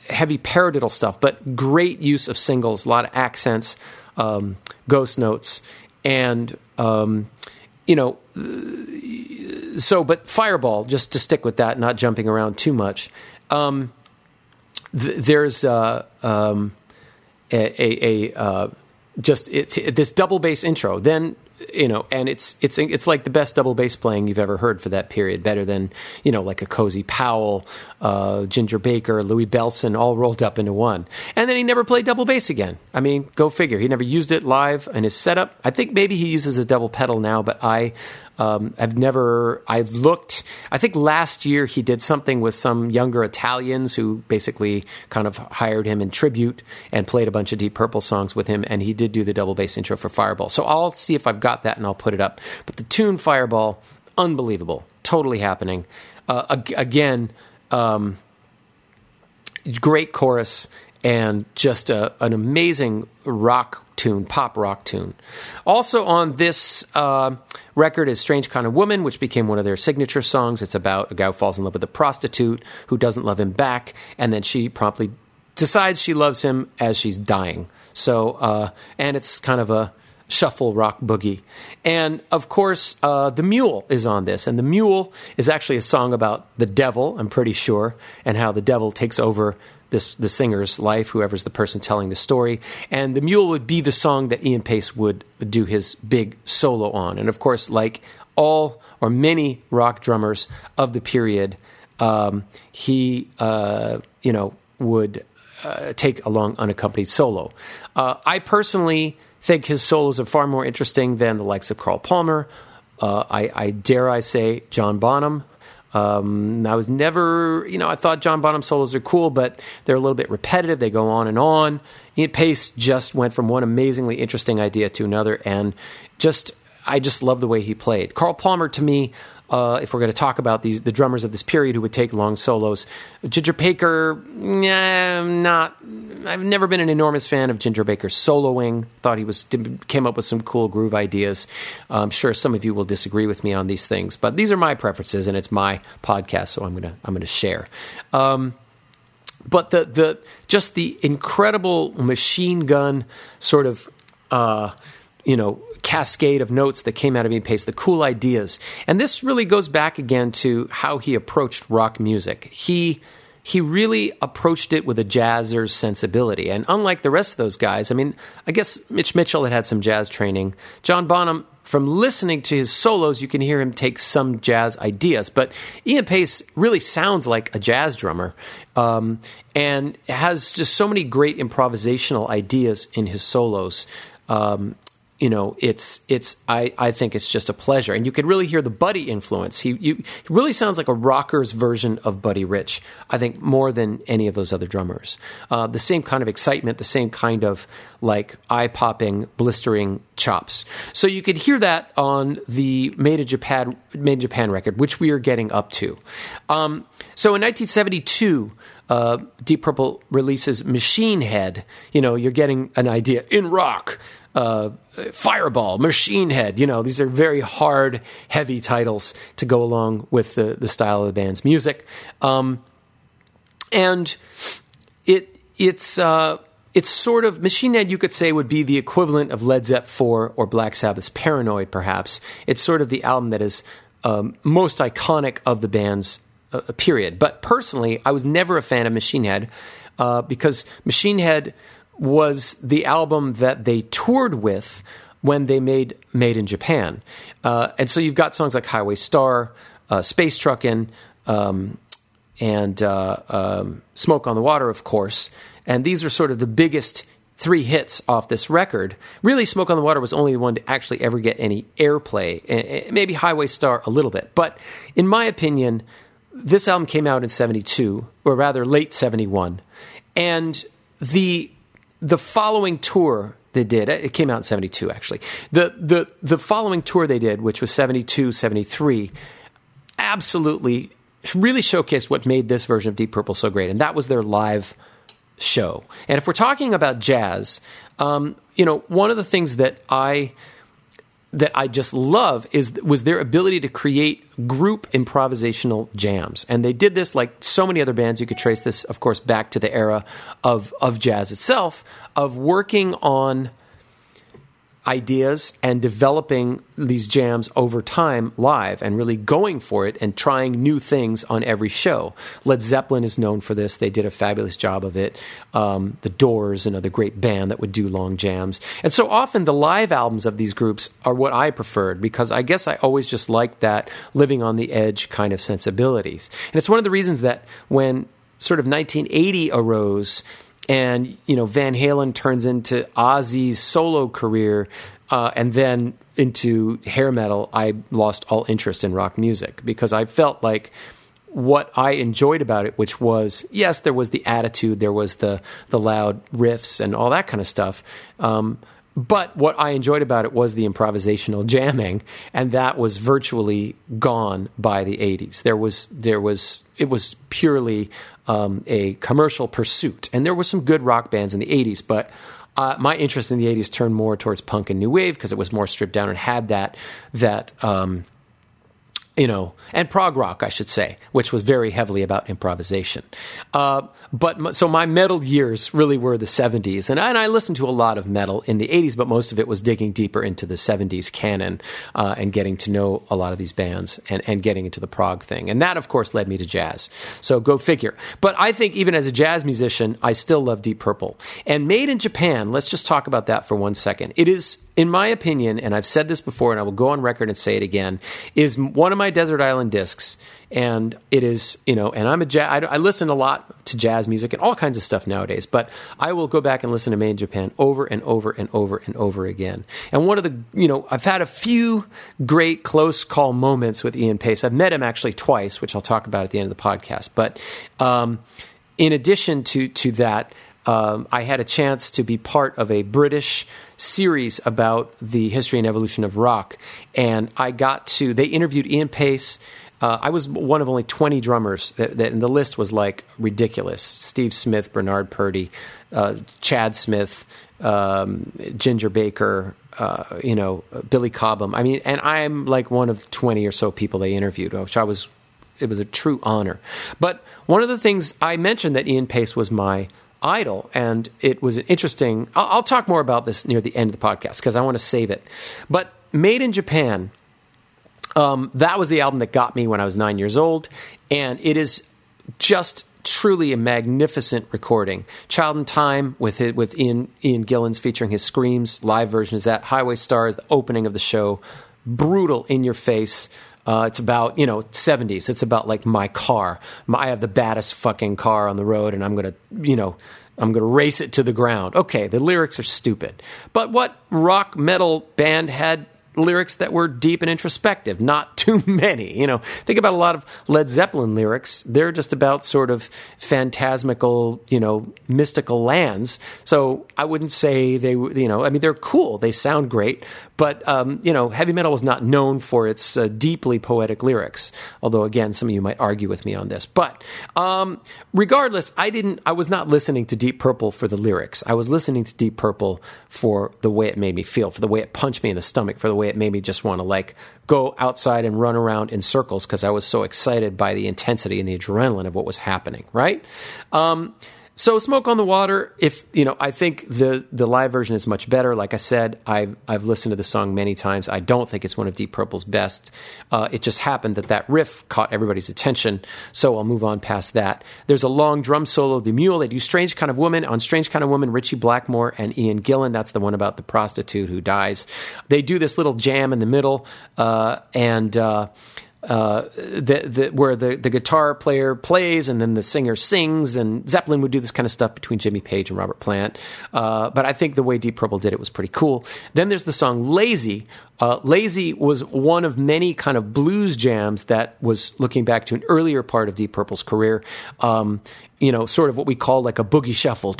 heavy paradiddle stuff, but great use of singles. A lot of accents, um, ghost notes, and um, you know. So, but Fireball, just to stick with that, not jumping around too much. Um, th- there's uh, um, a, a, a uh, just it's this double bass intro. Then you know, and it's it's it's like the best double bass playing you've ever heard for that period. Better than you know, like a Cozy Powell, uh, Ginger Baker, Louis Bellson, all rolled up into one. And then he never played double bass again. I mean, go figure. He never used it live in his setup. I think maybe he uses a double pedal now, but I um, I've never, I've looked, I think last year he did something with some younger Italians who basically kind of hired him in tribute and played a bunch of Deep Purple songs with him, and he did do the double bass intro for Fireball. So I'll see if I've got that and I'll put it up. But the tune Fireball, unbelievable, totally happening. Uh, again, um, great chorus and just a, an amazing rock tune, pop rock tune. Also on this uh, record is Strange Kind of Woman, which became one of their signature songs. It's about a guy who falls in love with a prostitute who doesn't love him back, and then she promptly decides she loves him as she's dying. So, uh, and it's kind of a shuffle rock boogie. And of course, uh, The Mule is on this. And The Mule is actually a song about the devil, I'm pretty sure, and how the devil takes over this the singer's life, whoever's the person telling the story. And the mule would be the song that Ian Paice would do his big solo on. And of course, like all or many rock drummers of the period, um, he uh, you know would uh, take a long unaccompanied solo. Uh, I personally think his solos are far more interesting than the likes of Carl Palmer. Uh, I, I dare I say John Bonham, um, I was never, you know, I thought John Bonham solos are cool, but they're a little bit repetitive. They go on and on. Ian Paice just went from one amazingly interesting idea to another, and just I just love the way he played. Carl Palmer, to me, uh, if we're going to talk about these the drummers of this period who would take long solos. Ginger Baker, nah, not. I've never been an enormous fan of Ginger Baker's soloing. Thought he was came up with some cool groove ideas. I'm sure some of you will disagree with me on these things, but these are my preferences, and it's my podcast, so I'm gonna I'm gonna share. Um, but the the just the incredible machine gun sort of. Uh, you know, cascade of notes that came out of Ian Paice, the cool ideas. And this really goes back again to how he approached rock music. He he really approached it with a jazzer's sensibility. And unlike the rest of those guys, I mean, I guess Mitch Mitchell had had some jazz training. John Bonham, from listening to his solos, you can hear him take some jazz ideas. But Ian Paice really sounds like a jazz drummer um, and has just so many great improvisational ideas in his solos. Um, you know, it's it's I, I think it's just a pleasure, and you can really hear the Buddy influence. He you, he really sounds like a rocker's version of Buddy Rich. I think more than any of those other drummers. Uh, the same kind of excitement, the same kind of like eye popping, blistering chops. So you could hear that on the Made in Japan Made in Japan record, which we are getting up to. Um, so in 1972. Uh, Deep Purple releases Machine Head. You know, you're getting an idea in rock uh, Fireball, Machine Head. You know, these are very hard, heavy titles to go along with the, the style of the band's music. Um, and it it's uh, it's sort of Machine Head. You could say would be the equivalent of Led Zepp four or Black Sabbath's Paranoid. Perhaps it's sort of the album that is um, most iconic of the band's uh, period. But personally, I was never a fan of Machine Head uh, because Machine Head was the album that they toured with when they made Made in Japan. Uh, and so you've got songs like Highway Star, uh, Space Truckin', um, and uh, um, Smoke on the Water, of course. And these are sort of the biggest three hits off this record. Really, Smoke on the Water was only the one to actually ever get any airplay. Maybe Highway Star a little bit. But in my opinion, this album came out in 72, or rather late 71. And the the following tour they did, it came out in 72 actually. The the the following tour they did, which was 72, 73, absolutely really showcased what made this version of Deep Purple so great, and that was their live show. And if we're talking about jazz, um, you know, one of the things that I that I just love is was their ability to create group improvisational jams, and they did this like so many other bands. You could trace this, of course, back to the era of of jazz itself, of working on ideas and developing these jams over time live and really going for it and trying new things on every show. Led Zeppelin is known for this. They did a fabulous job of it. Um, the Doors, another great band that would do long jams. And so often the live albums of these groups are what I preferred because I guess I always just liked that living on the edge kind of sensibilities. And it's one of the reasons that when sort of 1980 arose, and you know Van Halen turns into Ozzy's solo career, uh, and then into hair metal. I lost all interest in rock music because I felt like what I enjoyed about it, which was yes, there was the attitude, there was the the loud riffs and all that kind of stuff. Um, but what I enjoyed about it was the improvisational jamming, and that was virtually gone by the '80s. There was there was it was purely um, a commercial pursuit. And there were some good rock bands in the 80s, but uh, my interest in the 80s turned more towards punk and new wave because it was more stripped down and had that that um, you know, and prog rock, I should say, which was very heavily about improvisation. Uh, but so my metal years really were the 70s, and I, and I, listened to a lot of metal in the 80s, but most of it was digging deeper into the 70s canon uh, and getting to know a lot of these bands and, and getting into the prog thing. And that, of course, led me to jazz. So go figure. But I think even as a jazz musician, I still love Deep Purple. And Made in Japan, let's just talk about that for one second. It is in my opinion, and I've said this before and I will go on record and say it again, is one of my Desert Island discs. And it is, you know, and I'm a jazz, I, I, listen a lot to jazz music and all kinds of stuff nowadays, but I will go back and listen to Made in Japan over and over and over and over again. And one of the, you know, I've had a few great close call moments with Ian Paice. I've met him actually twice, which I'll talk about at the end of the podcast. But um, in addition to, to that, um, I had a chance to be part of a British series about the history and evolution of rock, and I got to. They interviewed Ian Paice. Uh, I was one of only 20 drummers, that, that, and the list was like ridiculous. Steve Smith, Bernard Purdie, uh, Chad Smith, um, Ginger Baker, uh, you know, Billy Cobham. I mean, and I'm like one of 20 or so people they interviewed, which I was, it was a true honor. But one of the things I mentioned that Ian Paice was my idol. And it was interesting. I'll, I'll talk more about this near the end of the podcast because I want to save it. But Made in Japan, um, that was the album that got me when I was nine years old. And it is just truly a magnificent recording. Child in Time with it, with Ian Ian Gillan's featuring his screams live version is that Highway Stars, the opening of the show, brutal in your face. Uh, it's about you know 70s. It's about like my car. My, I have the baddest fucking car on the road, and I'm gonna you know I'm gonna race it to the ground. Okay, the lyrics are stupid, but what rock metal band had lyrics that were deep and introspective, not too many. You know, think about a lot of Led Zeppelin lyrics. They're just about sort of phantasmical, you know, mystical lands. So I wouldn't say they, you know, I mean, they're cool. They sound great, but, um, you know, heavy metal was not known for its uh, deeply poetic lyrics. Although, again, some of you might argue with me on this. But um, regardless, I didn't, I was not listening to Deep Purple for the lyrics. I was listening to Deep Purple for the way it made me feel, for the way it punched me in the stomach, for the way way it made me just want to like go outside and run around in circles because I was so excited by the intensity and the adrenaline of what was happening, right? Um, so Smoke on the Water, if you know, I think the the live version is much better. Like I said, I've I've listened to the song many times. I don't think it's one of Deep Purple's best. Uh, it just happened that that riff caught everybody's attention, so I'll move on past that. There's a long drum solo, the mule. They do Strange Kind of Woman on Strange Kind of Woman. Ritchie Blackmore and Ian Gillan. That's the one about the prostitute who dies. They do this little jam in the middle, uh, and. Uh, uh, the, the, where the, the guitar player plays and then the singer sings, and Zeppelin would do this kind of stuff between Jimmy Page and Robert Plant. Uh, but I think the way Deep Purple did it was pretty cool. Then there's the song Lazy. Uh, Lazy was one of many kind of blues jams that was looking back to an earlier part of Deep Purple's career. Um, you know, sort of what we call like a boogie shuffle.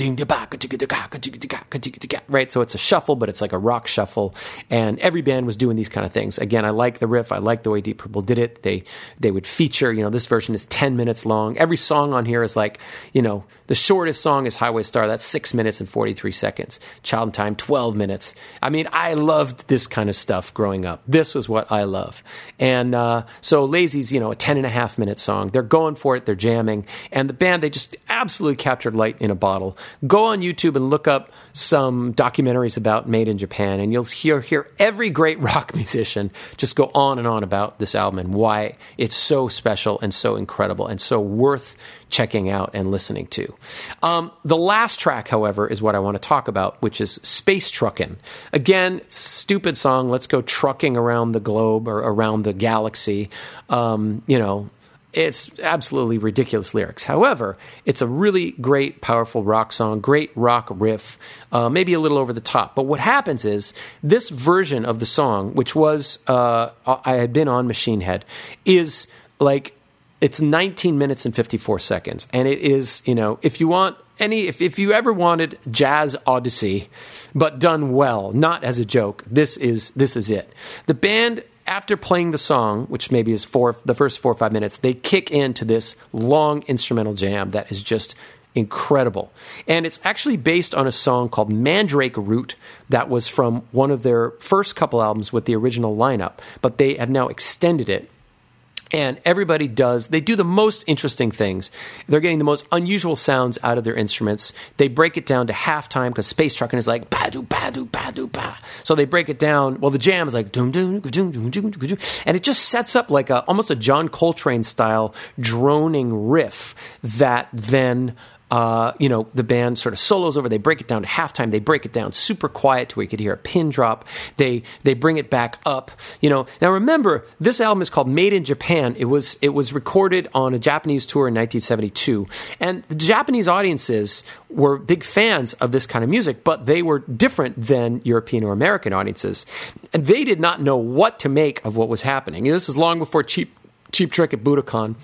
Right? So it's a shuffle, but it's like a rock shuffle. And every band was doing these kind of things. Again, I like the riff. I like the way Deep Purple did it. They, they would feature, you know, this version is 10 minutes long. Every song on here is like, you know, the shortest song is Highway Star. That's six minutes and 43 seconds. Child in Time, 12 minutes. I mean, I loved this kind of stuff growing up. This was what I love. And uh, so Lazy's, you know, a 10 and a half minute song. They're going for it. They're jamming. And the band, they just absolutely captured light in a bottle. Go on YouTube and look up some documentaries about Made in Japan, and you'll hear, hear every great rock musician just go on and on about this album and why it's so special and so incredible and so worth checking out and listening to. Um, the last track, however, is what I want to talk about, which is Space Truckin'. Again, stupid song. Let's go trucking around the globe or around the galaxy. Um, you know, it's absolutely ridiculous lyrics. However, it's a really great, powerful rock song, great rock riff, uh, maybe a little over the top. But what happens is this version of the song, which was uh, I had been on Machine Head, is like it's 19 minutes and 54 seconds, and it is you know if you want any if, if you ever wanted jazz odyssey but done well not as a joke this is this is it the band after playing the song, which maybe is four, the first four or five minutes, they kick into this long instrumental jam that is just incredible. And it's actually based on a song called Mandrake Root that was from one of their first couple albums with the original lineup, but they have now extended it and everybody does they do the most interesting things. They're getting the most unusual sounds out of their instruments. They break it down to halftime because space trucking is like ba do ba do ba. Do ba so they break it down well the jam is like doom doom doom doom doom doom and it just sets up like a almost a john coltrane style droning riff that then uh, you know, the band sort of solos over. They break it down to halftime. They break it down super quiet to where you could hear a pin drop. They they bring it back up. You know, now remember this album is called Made in Japan. It was it was recorded on a Japanese tour in 1972, and the Japanese audiences were big fans of this kind of music, but they were different than European or American audiences, and they did not know what to make of what was happening. This is long before Cheap Cheap Trick at Budokan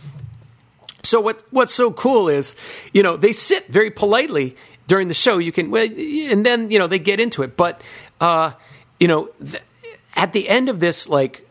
so what what's so cool is, you know, they sit very politely during the show. You can, and then you know they get into it. But uh, you know, th- at the end of this like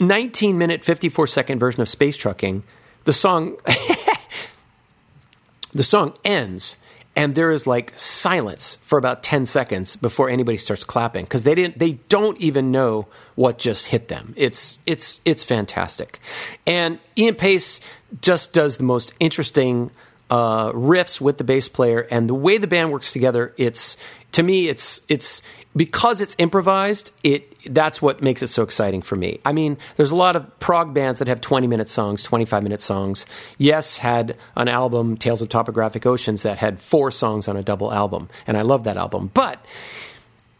19 minute 54 second version of Space Trucking, the song the song ends and there is like silence for about 10 seconds before anybody starts clapping because they didn't they don't even know what just hit them. It's it's it's fantastic. And ian paice just does the most interesting uh, riffs with the bass player and the way the band works together it's to me it's it's because it's improvised it that's what makes it so exciting for me. I mean, there's a lot of prog bands that have 20 minute songs, 25 minute songs. Yes had an album, Tales of Topographic Oceans, that had four songs on a double album, and I love that album. But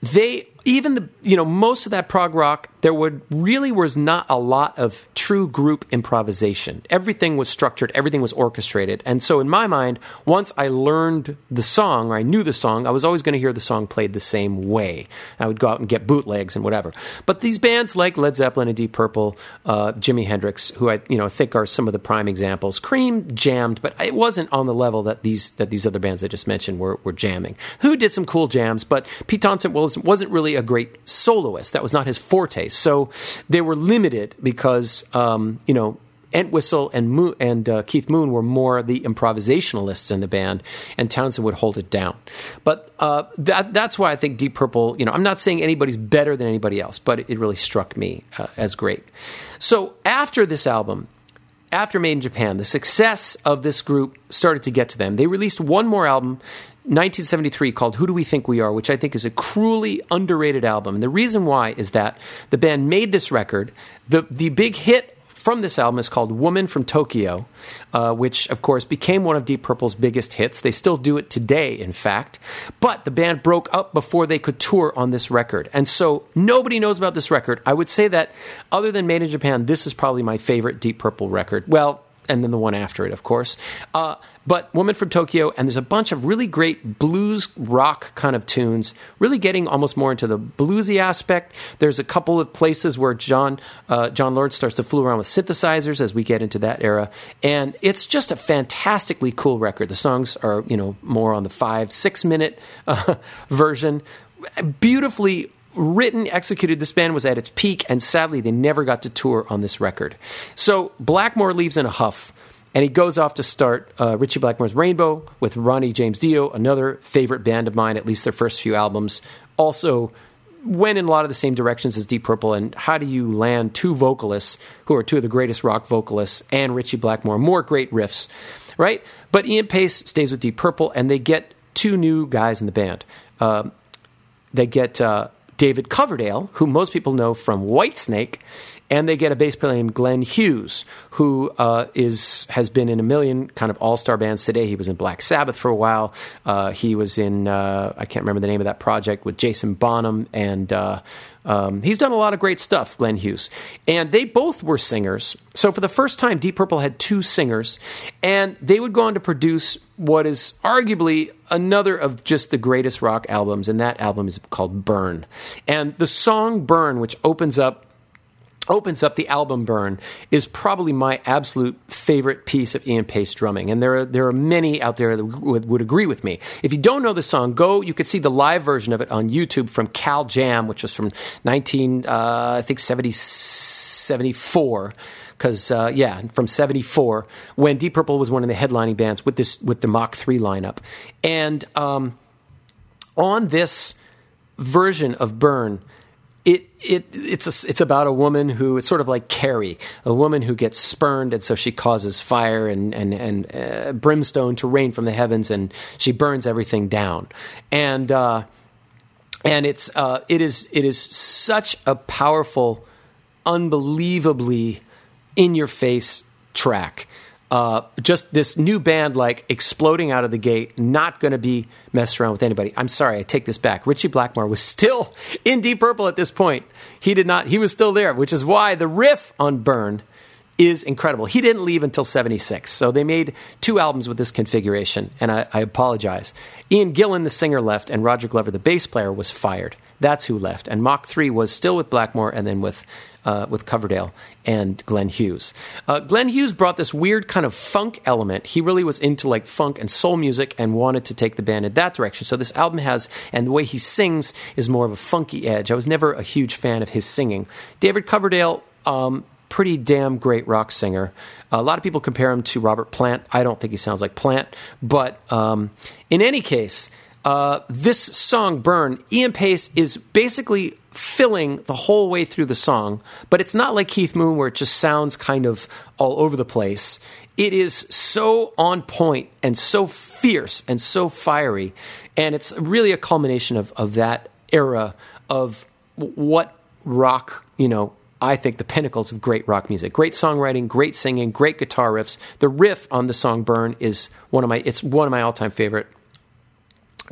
they even the you know most of that prog rock there would really was not a lot of true group improvisation. Everything was structured everything was orchestrated. And so in my mind once i learned the song or i knew the song i was always going to hear the song played the same way. I would go out and get bootlegs and whatever. But these bands like led zeppelin and deep purple uh, jimi hendrix who i you know think are some of the prime examples cream jammed but it wasn't on the level that these that these other bands i just mentioned were, were jamming. Who did some cool jams but pete townshend was, wasn't really a great soloist. That was not his forte. So they were limited because, um, you know, Entwistle and, and uh, Keith Moon were more the improvisationalists in the band, and Townshend would hold it down. But uh, that, that's why I think Deep Purple, you know, I'm not saying anybody's better than anybody else, but it really struck me uh, as great. So after this album, after Made in Japan, the success of this group started to get to them. They released one more album 1973 called Who Do We Think We Are, which I think is a cruelly underrated album. And the reason why is that the band made this record. The, the big hit from this album is called Woman from Tokyo, uh, which, of course, became one of Deep Purple's biggest hits. They still do it today, in fact. But the band broke up before they could tour on this record. And so nobody knows about this record. I would say that, other than Made in Japan, this is probably my favorite Deep Purple record. Well, and then the one after it, of course. Uh, but Woman from Tokyo, and there's a bunch of really great blues rock kind of tunes, really getting almost more into the bluesy aspect. There's a couple of places where John uh, Jon Lord starts to fool around with synthesizers as we get into that era, and it's just a fantastically cool record. The songs are you know more on the five six minute uh, version, beautifully written, executed. This band was at its peak, and sadly, they never got to tour on this record. So Blackmore leaves in a huff and he goes off to start uh, Ritchie Blackmore's Rainbow with Ronnie James Dio, another favorite band of mine, at least their first few albums. Also, went in a lot of the same directions as Deep Purple. And how do you land two vocalists who are two of the greatest rock vocalists and Ritchie Blackmore? More great riffs, right? But Ian Paice stays with Deep Purple, and they get two new guys in the band. Uh, they get uh, David Coverdale, who most people know from Whitesnake, and they get a bass player named Glenn Hughes, who uh, is has been in a million kind of all star bands today. He was in Black Sabbath for a while. Uh, he was in uh, I can't remember the name of that project with Jason Bonham, and uh, um, he's done a lot of great stuff. Glenn Hughes, and they both were singers. So for the first time, Deep Purple had two singers, and they would go on to produce what is arguably another of just the greatest rock albums, and that album is called Burn. And the song Burn, which opens up opens up the album burn is probably my absolute favorite piece of Ian Paice drumming. And there are there are many out there that would, would agree with me. If you don't know the song go you could see the live version of it on YouTube from Cal Jam which was from 19 uh, I think 70, 74 because uh, yeah, from '74 when Deep Purple was one of the headlining bands with this with the Mach Three lineup, and um, on this version of Burn, it it it's a, it's about a woman who it's sort of like Carrie, a woman who gets spurned, and so she causes fire and and and uh, brimstone to rain from the heavens, and she burns everything down, and uh, and it's uh, it is it is such a powerful, unbelievably in your face track uh, just this new band like exploding out of the gate, not going to be messed around with anybody. I'm sorry, I take this back. Ritchie Blackmore was still in Deep Purple at this point. He did not. He was still there, which is why the riff on Burn is incredible. He didn't leave until 76. So they made two albums with this configuration, and I, I, apologize. Ian Gillan, the singer, left, and Roger Glover, the bass player, was fired. That's who left. And Mach 3 was still with Blackmore and then with uh, with Coverdale and Glenn Hughes. Uh, Glenn Hughes brought this weird kind of funk element. He really was into like funk and soul music and wanted to take the band in that direction. So this album has, and the way he sings is more of a funky edge. I was never a huge fan of his singing. David Coverdale. Um, pretty damn great rock singer. A lot of people compare him to Robert Plant. I don't think he sounds like Plant, but um, in any case, uh, this song, Burn, Ian Paice is basically filling the whole way through the song, but it's not like Keith Moon where it just sounds kind of all over the place. It is so on point and so fierce and so fiery. And it's really a culmination of, of that era of what rock, you know, I think the pinnacles of great rock music. Great songwriting, great singing, great guitar riffs. The riff on the song Burn is one of my it's one of my all-time favorite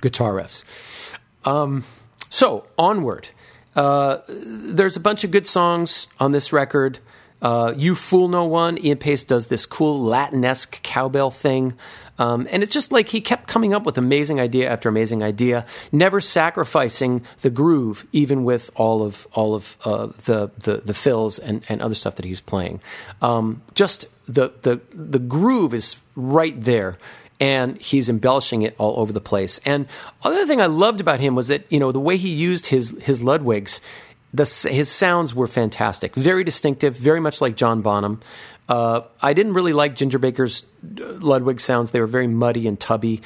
guitar riffs. Um, so onward. Uh, there's a bunch of good songs on this record. Uh, you Fool No One, Ian Paice does this cool Latin-esque cowbell thing. Um, and it's just like he kept coming up with amazing idea after amazing idea, never sacrificing the groove, even with all of all of uh, the, the the fills and, and other stuff that he's playing. Um, just the the the groove is right there and he's embellishing it all over the place. And other thing I loved about him was that you know the way he used his his Ludwigs, the, his sounds were fantastic, very distinctive, very much like John Bonham. Uh, I didn't really like Ginger Baker's uh, Ludwig sounds; they were very muddy and tubby.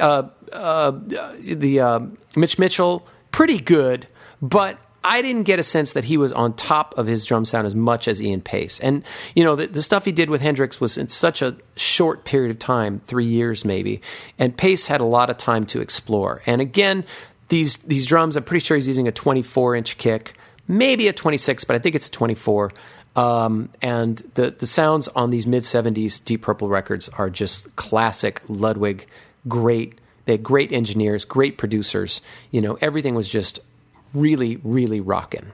Uh, uh, the uh, Mitch Mitchell, pretty good, but I didn't get a sense that he was on top of his drum sound as much as Ian Paice. And, you know, the, the stuff he did with Hendrix was in such a short period of time, three years maybe. And Paice had a lot of time to explore. And again, these, these drums, I'm pretty sure he's using a 24 inch kick, maybe a 26, but I think it's a 24. Um, and the, the sounds on these mid 70s Deep Purple records are just classic Ludwig, great. They had great engineers, great producers. You know, everything was just really, really rocking.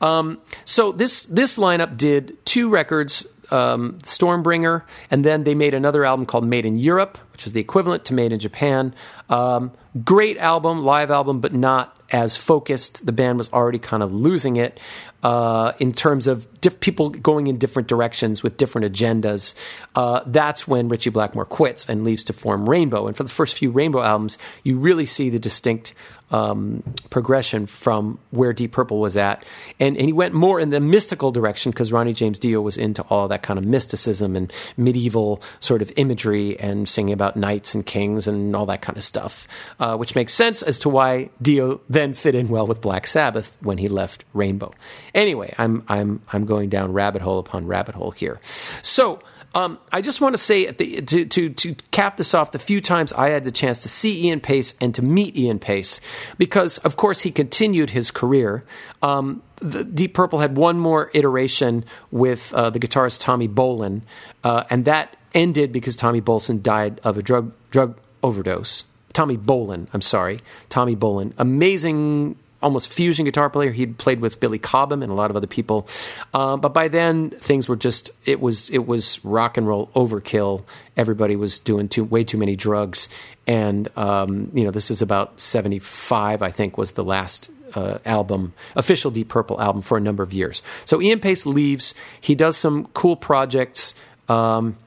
Um, so this this lineup did two records, um, Stormbringer, and then they made another album called Made in Europe, which was the equivalent to Made in Japan. Um, great album, live album, but not as focused. The band was already kind of losing it uh, in terms of diff- people going in different directions with different agendas. Uh, that's when Ritchie Blackmore quits and leaves to form Rainbow. And for the first few Rainbow albums, you really see the distinct um, progression from where Deep Purple was at. And, and he went more in the mystical direction because Ronnie James Dio was into all that kind of mysticism and medieval sort of imagery and singing about knights and kings and all that kind of stuff, uh, which makes sense as to why Dio then fit in well with Black Sabbath when he left Rainbow. Anyway, I'm, I'm, I'm going down rabbit hole upon rabbit hole here. So, um, I just want to say the, to, to, to cap this off, the few times I had the chance to see Ian Paice and to meet Ian Paice, because of course he continued his career. Um, the Deep Purple had one more iteration with uh, the guitarist Tommy Bolin, uh, and that ended because Tommy Bolin died of a drug drug overdose. Tommy Bolin, I'm sorry, Tommy Bolin, amazing almost fusion guitar player. He'd played with Billy Cobham and a lot of other people, uh, but by then things were just it was it was rock and roll overkill. Everybody was doing too way too many drugs, and um, you know this is about seventy five. I think was the last. Uh, album, official Deep Purple album for a number of years. So Ian Paice leaves. He does some cool projects. Um,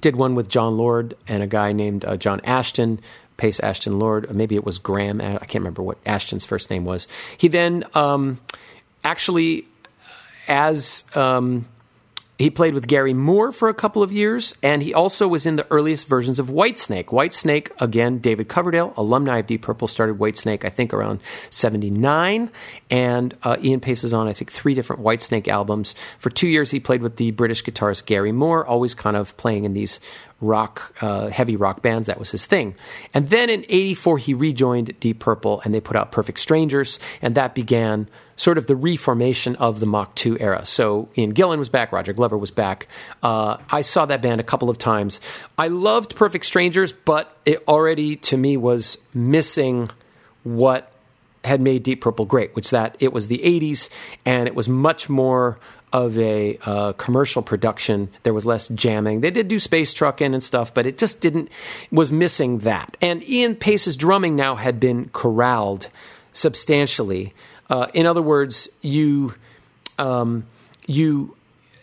did one with Jon Lord and a guy named uh, John Ashton. Paice Ashton Lord, maybe it was Graham. I can't remember what Ashton's first name was. He then um, actually, as um, he played with Gary Moore for a couple of years, and he also was in the earliest versions of Whitesnake. Whitesnake, again, David Coverdale, alumni of Deep Purple, started Whitesnake, I think, around 79. And uh, Ian Paice is on, I think, three different Whitesnake albums. For two years, he played with the British guitarist Gary Moore, always kind of playing in these rock, uh, heavy rock bands. That was his thing. And then in 84, he rejoined Deep Purple, and they put out Perfect Strangers, and that began sort of the reformation of the Mach 2 era. So Ian Gillan was back, Roger Glover was back. Uh, I saw that band a couple of times. I loved Perfect Strangers, but it already to me was missing what had made Deep Purple great, which that it was the 80s and it was much more of a uh, commercial production. There was less jamming. They did do space trucking and stuff, but it just didn't was missing that. And Ian Paice's drumming now had been corralled substantially. Uh, in other words, you um, you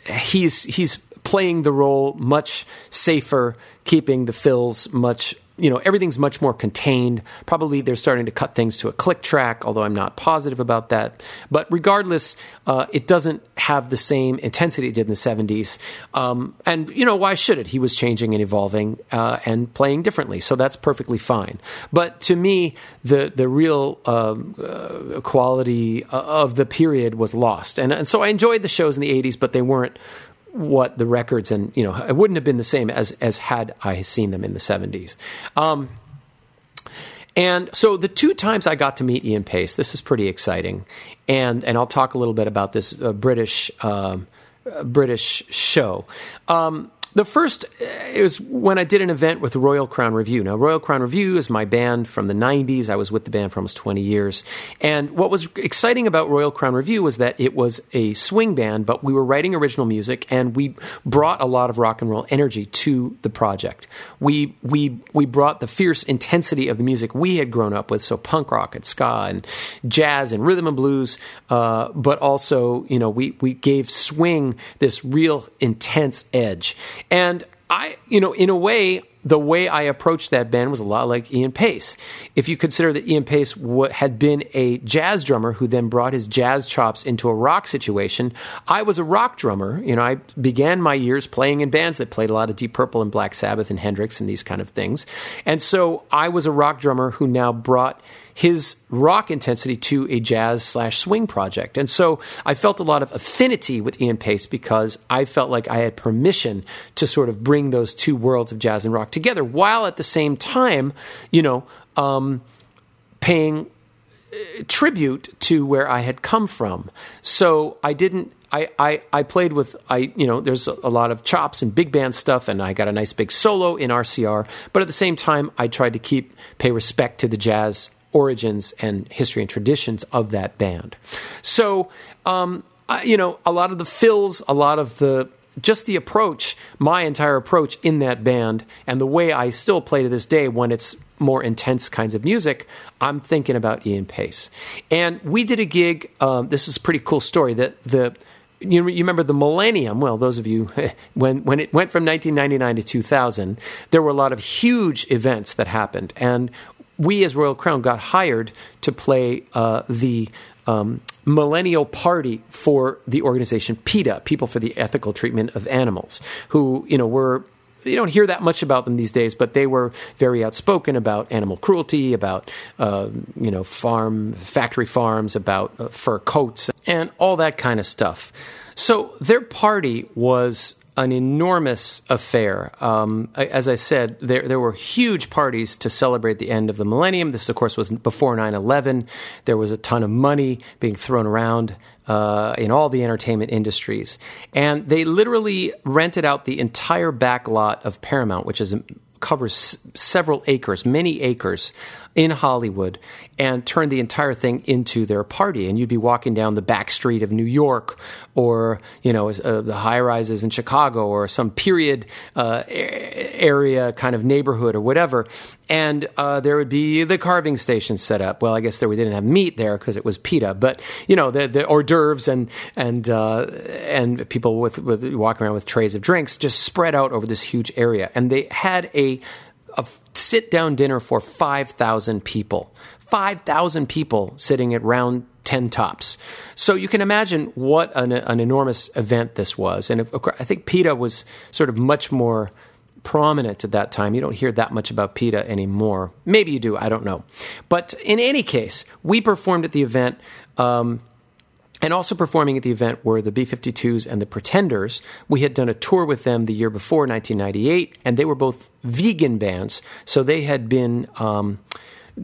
he's he's playing the role much safer, keeping the fills much you know everything's much more contained. Probably they're starting to cut things to a click track although i'm not positive about that. But regardless uh, it doesn't have the same intensity it did in the 70s um, and you know why should it? He was changing and evolving uh, and playing differently so that's perfectly fine. But to me the the real um, uh, quality of the period was lost. And, and so i enjoyed the shows in the 80s but they weren't what the records and you know it wouldn't have been the same as as had I seen them in the 70s. Um, and so the two times I got to meet Ian Paice, this is pretty exciting, and and I'll talk a little bit about this uh, British uh, British show. Um, the first is when I did an event with Royal Crown Revue. Now, Royal Crown Revue is my band from the 90s. I was with the band for almost 20 years. And what was exciting about Royal Crown Revue was that it was a swing band, but we were writing original music and we brought a lot of rock and roll energy to the project. We, we, we brought the fierce intensity of the music we had grown up with, so punk rock and ska and jazz and rhythm and blues, uh, but also, you know, we, we gave swing this real intense edge. And I, you know, in a way, the way I approached that band was a lot like Ian Paice. If you consider that Ian Paice w- had been a jazz drummer who then brought his jazz chops into a rock situation, I was a rock drummer. You know, I began my years playing in bands that played a lot of Deep Purple and Black Sabbath and Hendrix and these kind of things. And so I was a rock drummer who now brought his rock intensity to a jazz slash swing project. And so I felt a lot of affinity with Ian Paice because I felt like I had permission to sort of bring those two worlds of jazz and rock together while at the same time, you know, um, paying uh, tribute to where I had come from. So I didn't. I, I, I played with I you know there's a, a lot of chops and big band stuff and I got a nice big solo in RCR but at the same time I tried to keep pay respect to the jazz origins and history and traditions of that band so um, I, you know a lot of the fills a lot of the just the approach, my entire approach in that band, and the way I still play to this day when it's more intense kinds of music, I'm thinking about Ian Paice. And we did a gig. Um, this is a pretty cool story. That the you, remember the millennium? Well, those of you when when it went from 1999 to 2000, there were a lot of huge events that happened, and we as Royal Crown got hired to play uh, the um, millennial party for the organization PETA, People for the Ethical Treatment of Animals, who you know were you don't hear that much about them these days, but they were very outspoken about animal cruelty, about uh, you know farm factory farms, about uh, fur coats, and all that kind of stuff. So their party was an enormous affair. Um, as I said, there there were huge parties to celebrate the end of the millennium. This, of course, was before 9/11. There was a ton of money being thrown around uh, in all the entertainment industries, and they literally rented out the entire back lot of Paramount, which is covers several acres, many acres in Hollywood, and turned the entire thing into their party. And you'd be walking down the back street of New York, or you know uh, the high rises in Chicago, or some period uh, area kind of neighborhood, or whatever. And uh, there would be the carving station set up. Well, I guess there we didn't have meat there because it was PETA, but you know the, the hors d'oeuvres and and uh, and people with with walking around with trays of drinks just spread out over this huge area. And they had a a sit down dinner for 5,000 people. 5,000 people sitting at round 10 tops. So you can imagine what an, an enormous event this was. And of course, I think PETA was sort of much more prominent at that time. You don't hear that much about PETA anymore. Maybe you do, I don't know. But in any case, we performed at the event. Um, and also performing at the event were the B 52s and the Pretenders. We had done a tour with them the year before, 1998, and they were both vegan bands. So they had been. Um,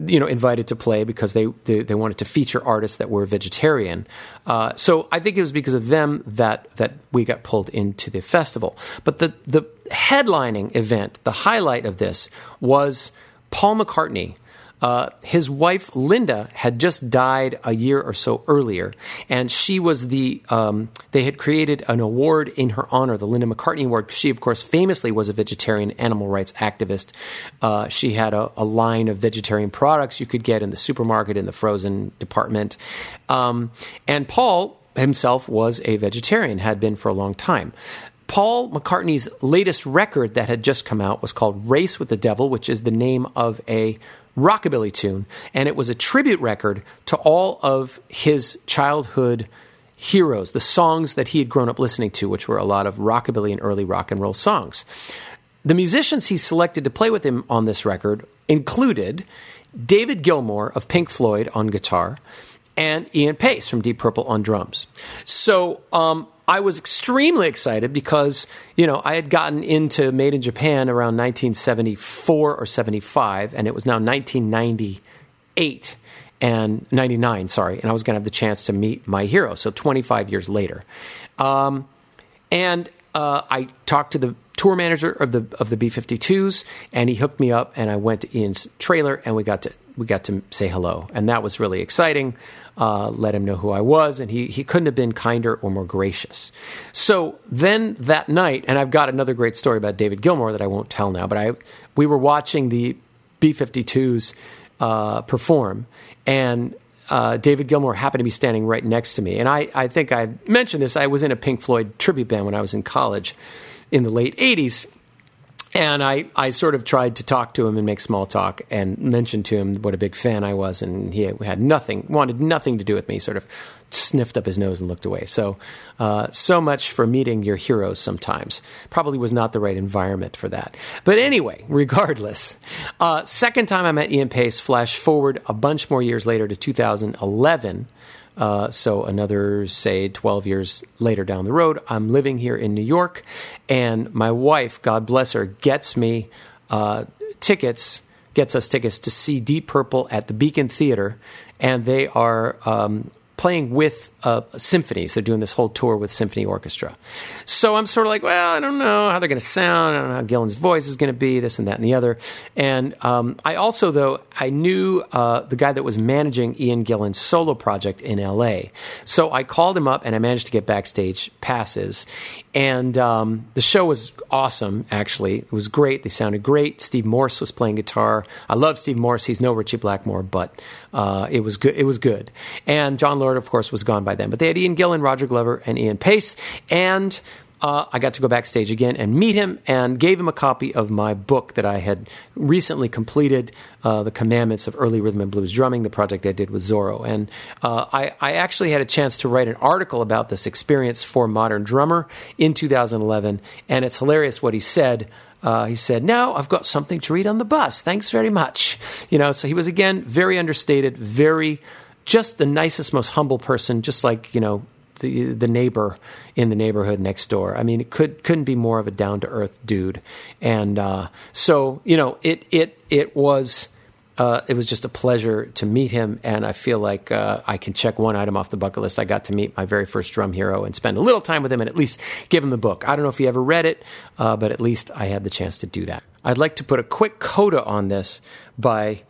you know, invited to play because they, they, they wanted to feature artists that were vegetarian. Uh, so I think it was because of them that that we got pulled into the festival. But the the headlining event, the highlight of this was Paul McCartney uh, his wife Linda had just died a year or so earlier, and she was the. Um, they had created an award in her honor, the Linda McCartney Award. She, of course, famously was a vegetarian animal rights activist. Uh, she had a, a, line of vegetarian products you could get in the supermarket in the frozen department, um, and Paul himself was a vegetarian, had been for a long time. Paul McCartney's latest record that had just come out was called Race with the Devil, which is the name of a rockabilly tune, and it was a tribute record to all of his childhood heroes, the songs that he had grown up listening to, which were a lot of rockabilly and early rock and roll songs. The musicians he selected to play with him on this record included David Gilmour of Pink Floyd on guitar and Ian Paice from Deep Purple on drums. So um, I was extremely excited because, you know, I had gotten into Made in Japan around 1974 or 75, and it was now 1998 and 99, sorry, and I was going to have the chance to meet my hero, so 25 years later. Um, and uh, I talked to the tour manager of the of the B52s, and he hooked me up, and I went to Ian's trailer, and we got to we got to say hello, and that was really exciting. Uh, let him know who I was, and he he couldn't have been kinder or more gracious. So then that night, and I've got another great story about David Gilmour that I won't tell now, but I we were watching the B52s uh, perform, and uh, David Gilmour happened to be standing right next to me. And I, I think I mentioned this. I was in a Pink Floyd tribute band when I was in college in the late 80s. And I, I sort of tried to talk to him and make small talk and mentioned to him what a big fan I was, and he had nothing, wanted nothing to do with me. Sort of sniffed up his nose and looked away. So, uh, so much for meeting your heroes. Sometimes probably was not the right environment for that. But anyway, regardless, uh, second time I met Ian Paice, Flash forward a bunch more years later to 2011. Uh, so another, say, 12 years later down the road, I'm living here in New York, and my wife, God bless her, gets me uh, tickets, gets us tickets to see Deep Purple at the Beacon Theater, and they are um, playing with uh, symphonies. They're doing this whole tour with symphony orchestra. So I'm sort of like, well, I don't know how they're going to sound. I don't know how Gillan's voice is going to be, this and that and the other. And um, I also, though, I knew uh, the guy that was managing Ian Gillan's solo project in LA. So I called him up and I managed to get backstage passes. And um, the show was awesome, actually. It was great. They sounded great. Steve Morse was playing guitar. I love Steve Morse. He's no Ritchie Blackmore, but uh, it was good. It was good. And Jon Lord, of course, was gone by then. But they had Ian Gillan, Roger Glover, and Ian Paice. And uh, I got to go backstage again and meet him and gave him a copy of my book that I had recently completed, uh, The Commandments of Early Rhythm and Blues Drumming, the project I did with Zoro. And uh, I, I, actually had a chance to write an article about this experience for Modern Drummer in 2011. And it's hilarious what he said. Uh, he said, Now I've got something to read on the bus. Thanks very much. You know, so he was again very understated, very just the nicest, most humble person, just like, you know, the the neighbor in the neighborhood next door. I mean, it could couldn't be more of a down to earth dude. And uh, so, you know, it it it was. Uh, it was just a pleasure to meet him, and I feel like uh, I can check one item off the bucket list. I got to meet my very first drum hero and spend a little time with him, and at least give him the book. I don't know if he ever read it, uh, but at least I had the chance to do that. I'd like to put a quick coda on this by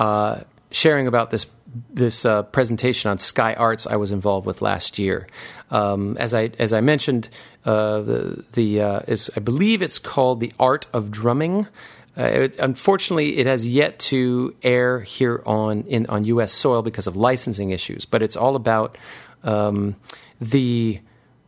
uh, sharing about this this uh, presentation on Sky Arts I was involved with last year. Um, as I as I mentioned, uh, the the uh, I believe it's called the Art of Drumming. Uh, it, unfortunately, it has yet to air here on in on U.S. soil because of licensing issues. But it's all about um, the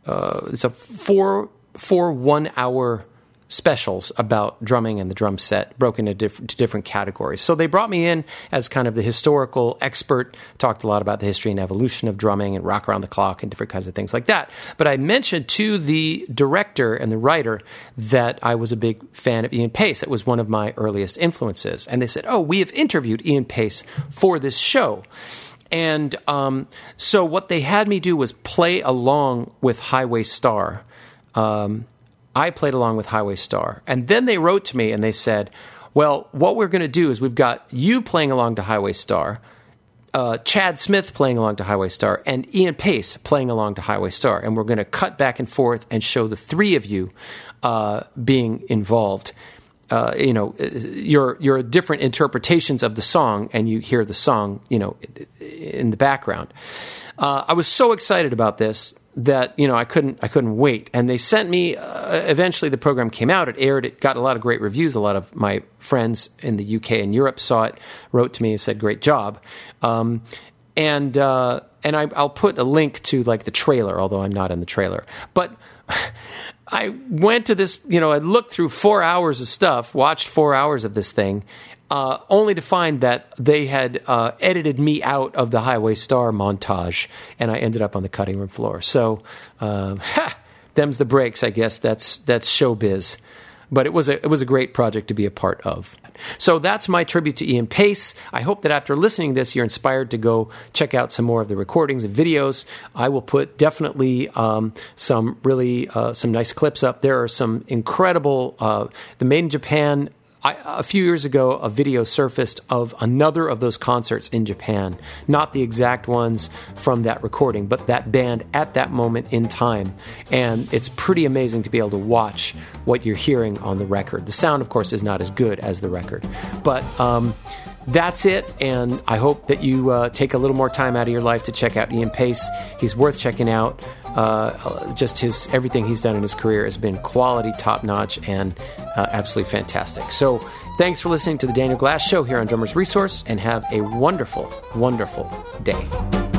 uh, it's a four four one hour specials about drumming and the drum set broken into different, different, categories. So they brought me in as kind of the historical expert, talked a lot about the history and evolution of drumming and rock around the clock and different kinds of things like that. But I mentioned to the director and the writer that I was a big fan of Ian Paice. That was one of my earliest influences. And they said, Oh, we have interviewed Ian Paice for this show. And um, so what they had me do was play along with Highway Star. Um, I played along with Highway Star. And then they wrote to me and they said, well, what we're going to do is we've got you playing along to Highway Star, uh, Chad Smith playing along to Highway Star, and Ian Paice playing along to Highway Star. And we're going to cut back and forth and show the three of you uh, being involved. Uh, you know, your your different interpretations of the song, and you hear the song, you know, in the background. Uh, I was so excited about this that you know I couldn't I couldn't wait, and they sent me. Uh, eventually, the program came out. It aired. It got a lot of great reviews. A lot of my friends in the UK and Europe saw it, wrote to me and said, "Great job." Um, and uh, and I, I'll put a link to like the trailer, although I'm not in the trailer. But I went to this, you know, I looked through four hours of stuff, watched four hours of this thing, uh, only to find that they had uh, edited me out of the Highway Star montage, and I ended up on the cutting room floor. So, uh, ha, them's the breaks, I guess. That's that's showbiz. But it was a it was a great project to be a part of. So that's my tribute to Ian Paice. I hope that after listening to this, you're inspired to go check out some more of the recordings and videos. I will put definitely um, some really uh, some nice clips up. There are some incredible uh, the Made in Japan I, a few years ago, a video surfaced of another of those concerts in Japan. Not the exact ones from that recording, but that band at that moment in time. And it's pretty amazing to be able to watch what you're hearing on the record. The sound, of course, is not as good as the record. But um, that's it. And I hope that you uh, take a little more time out of your life to check out Ian Paice. He's worth checking out. Uh, just his everything he's done in his career has been quality, top notch, and uh, absolutely fantastic. So, thanks for listening to the Daniel Glass Show here on Drummers Resource, and have a wonderful, wonderful day.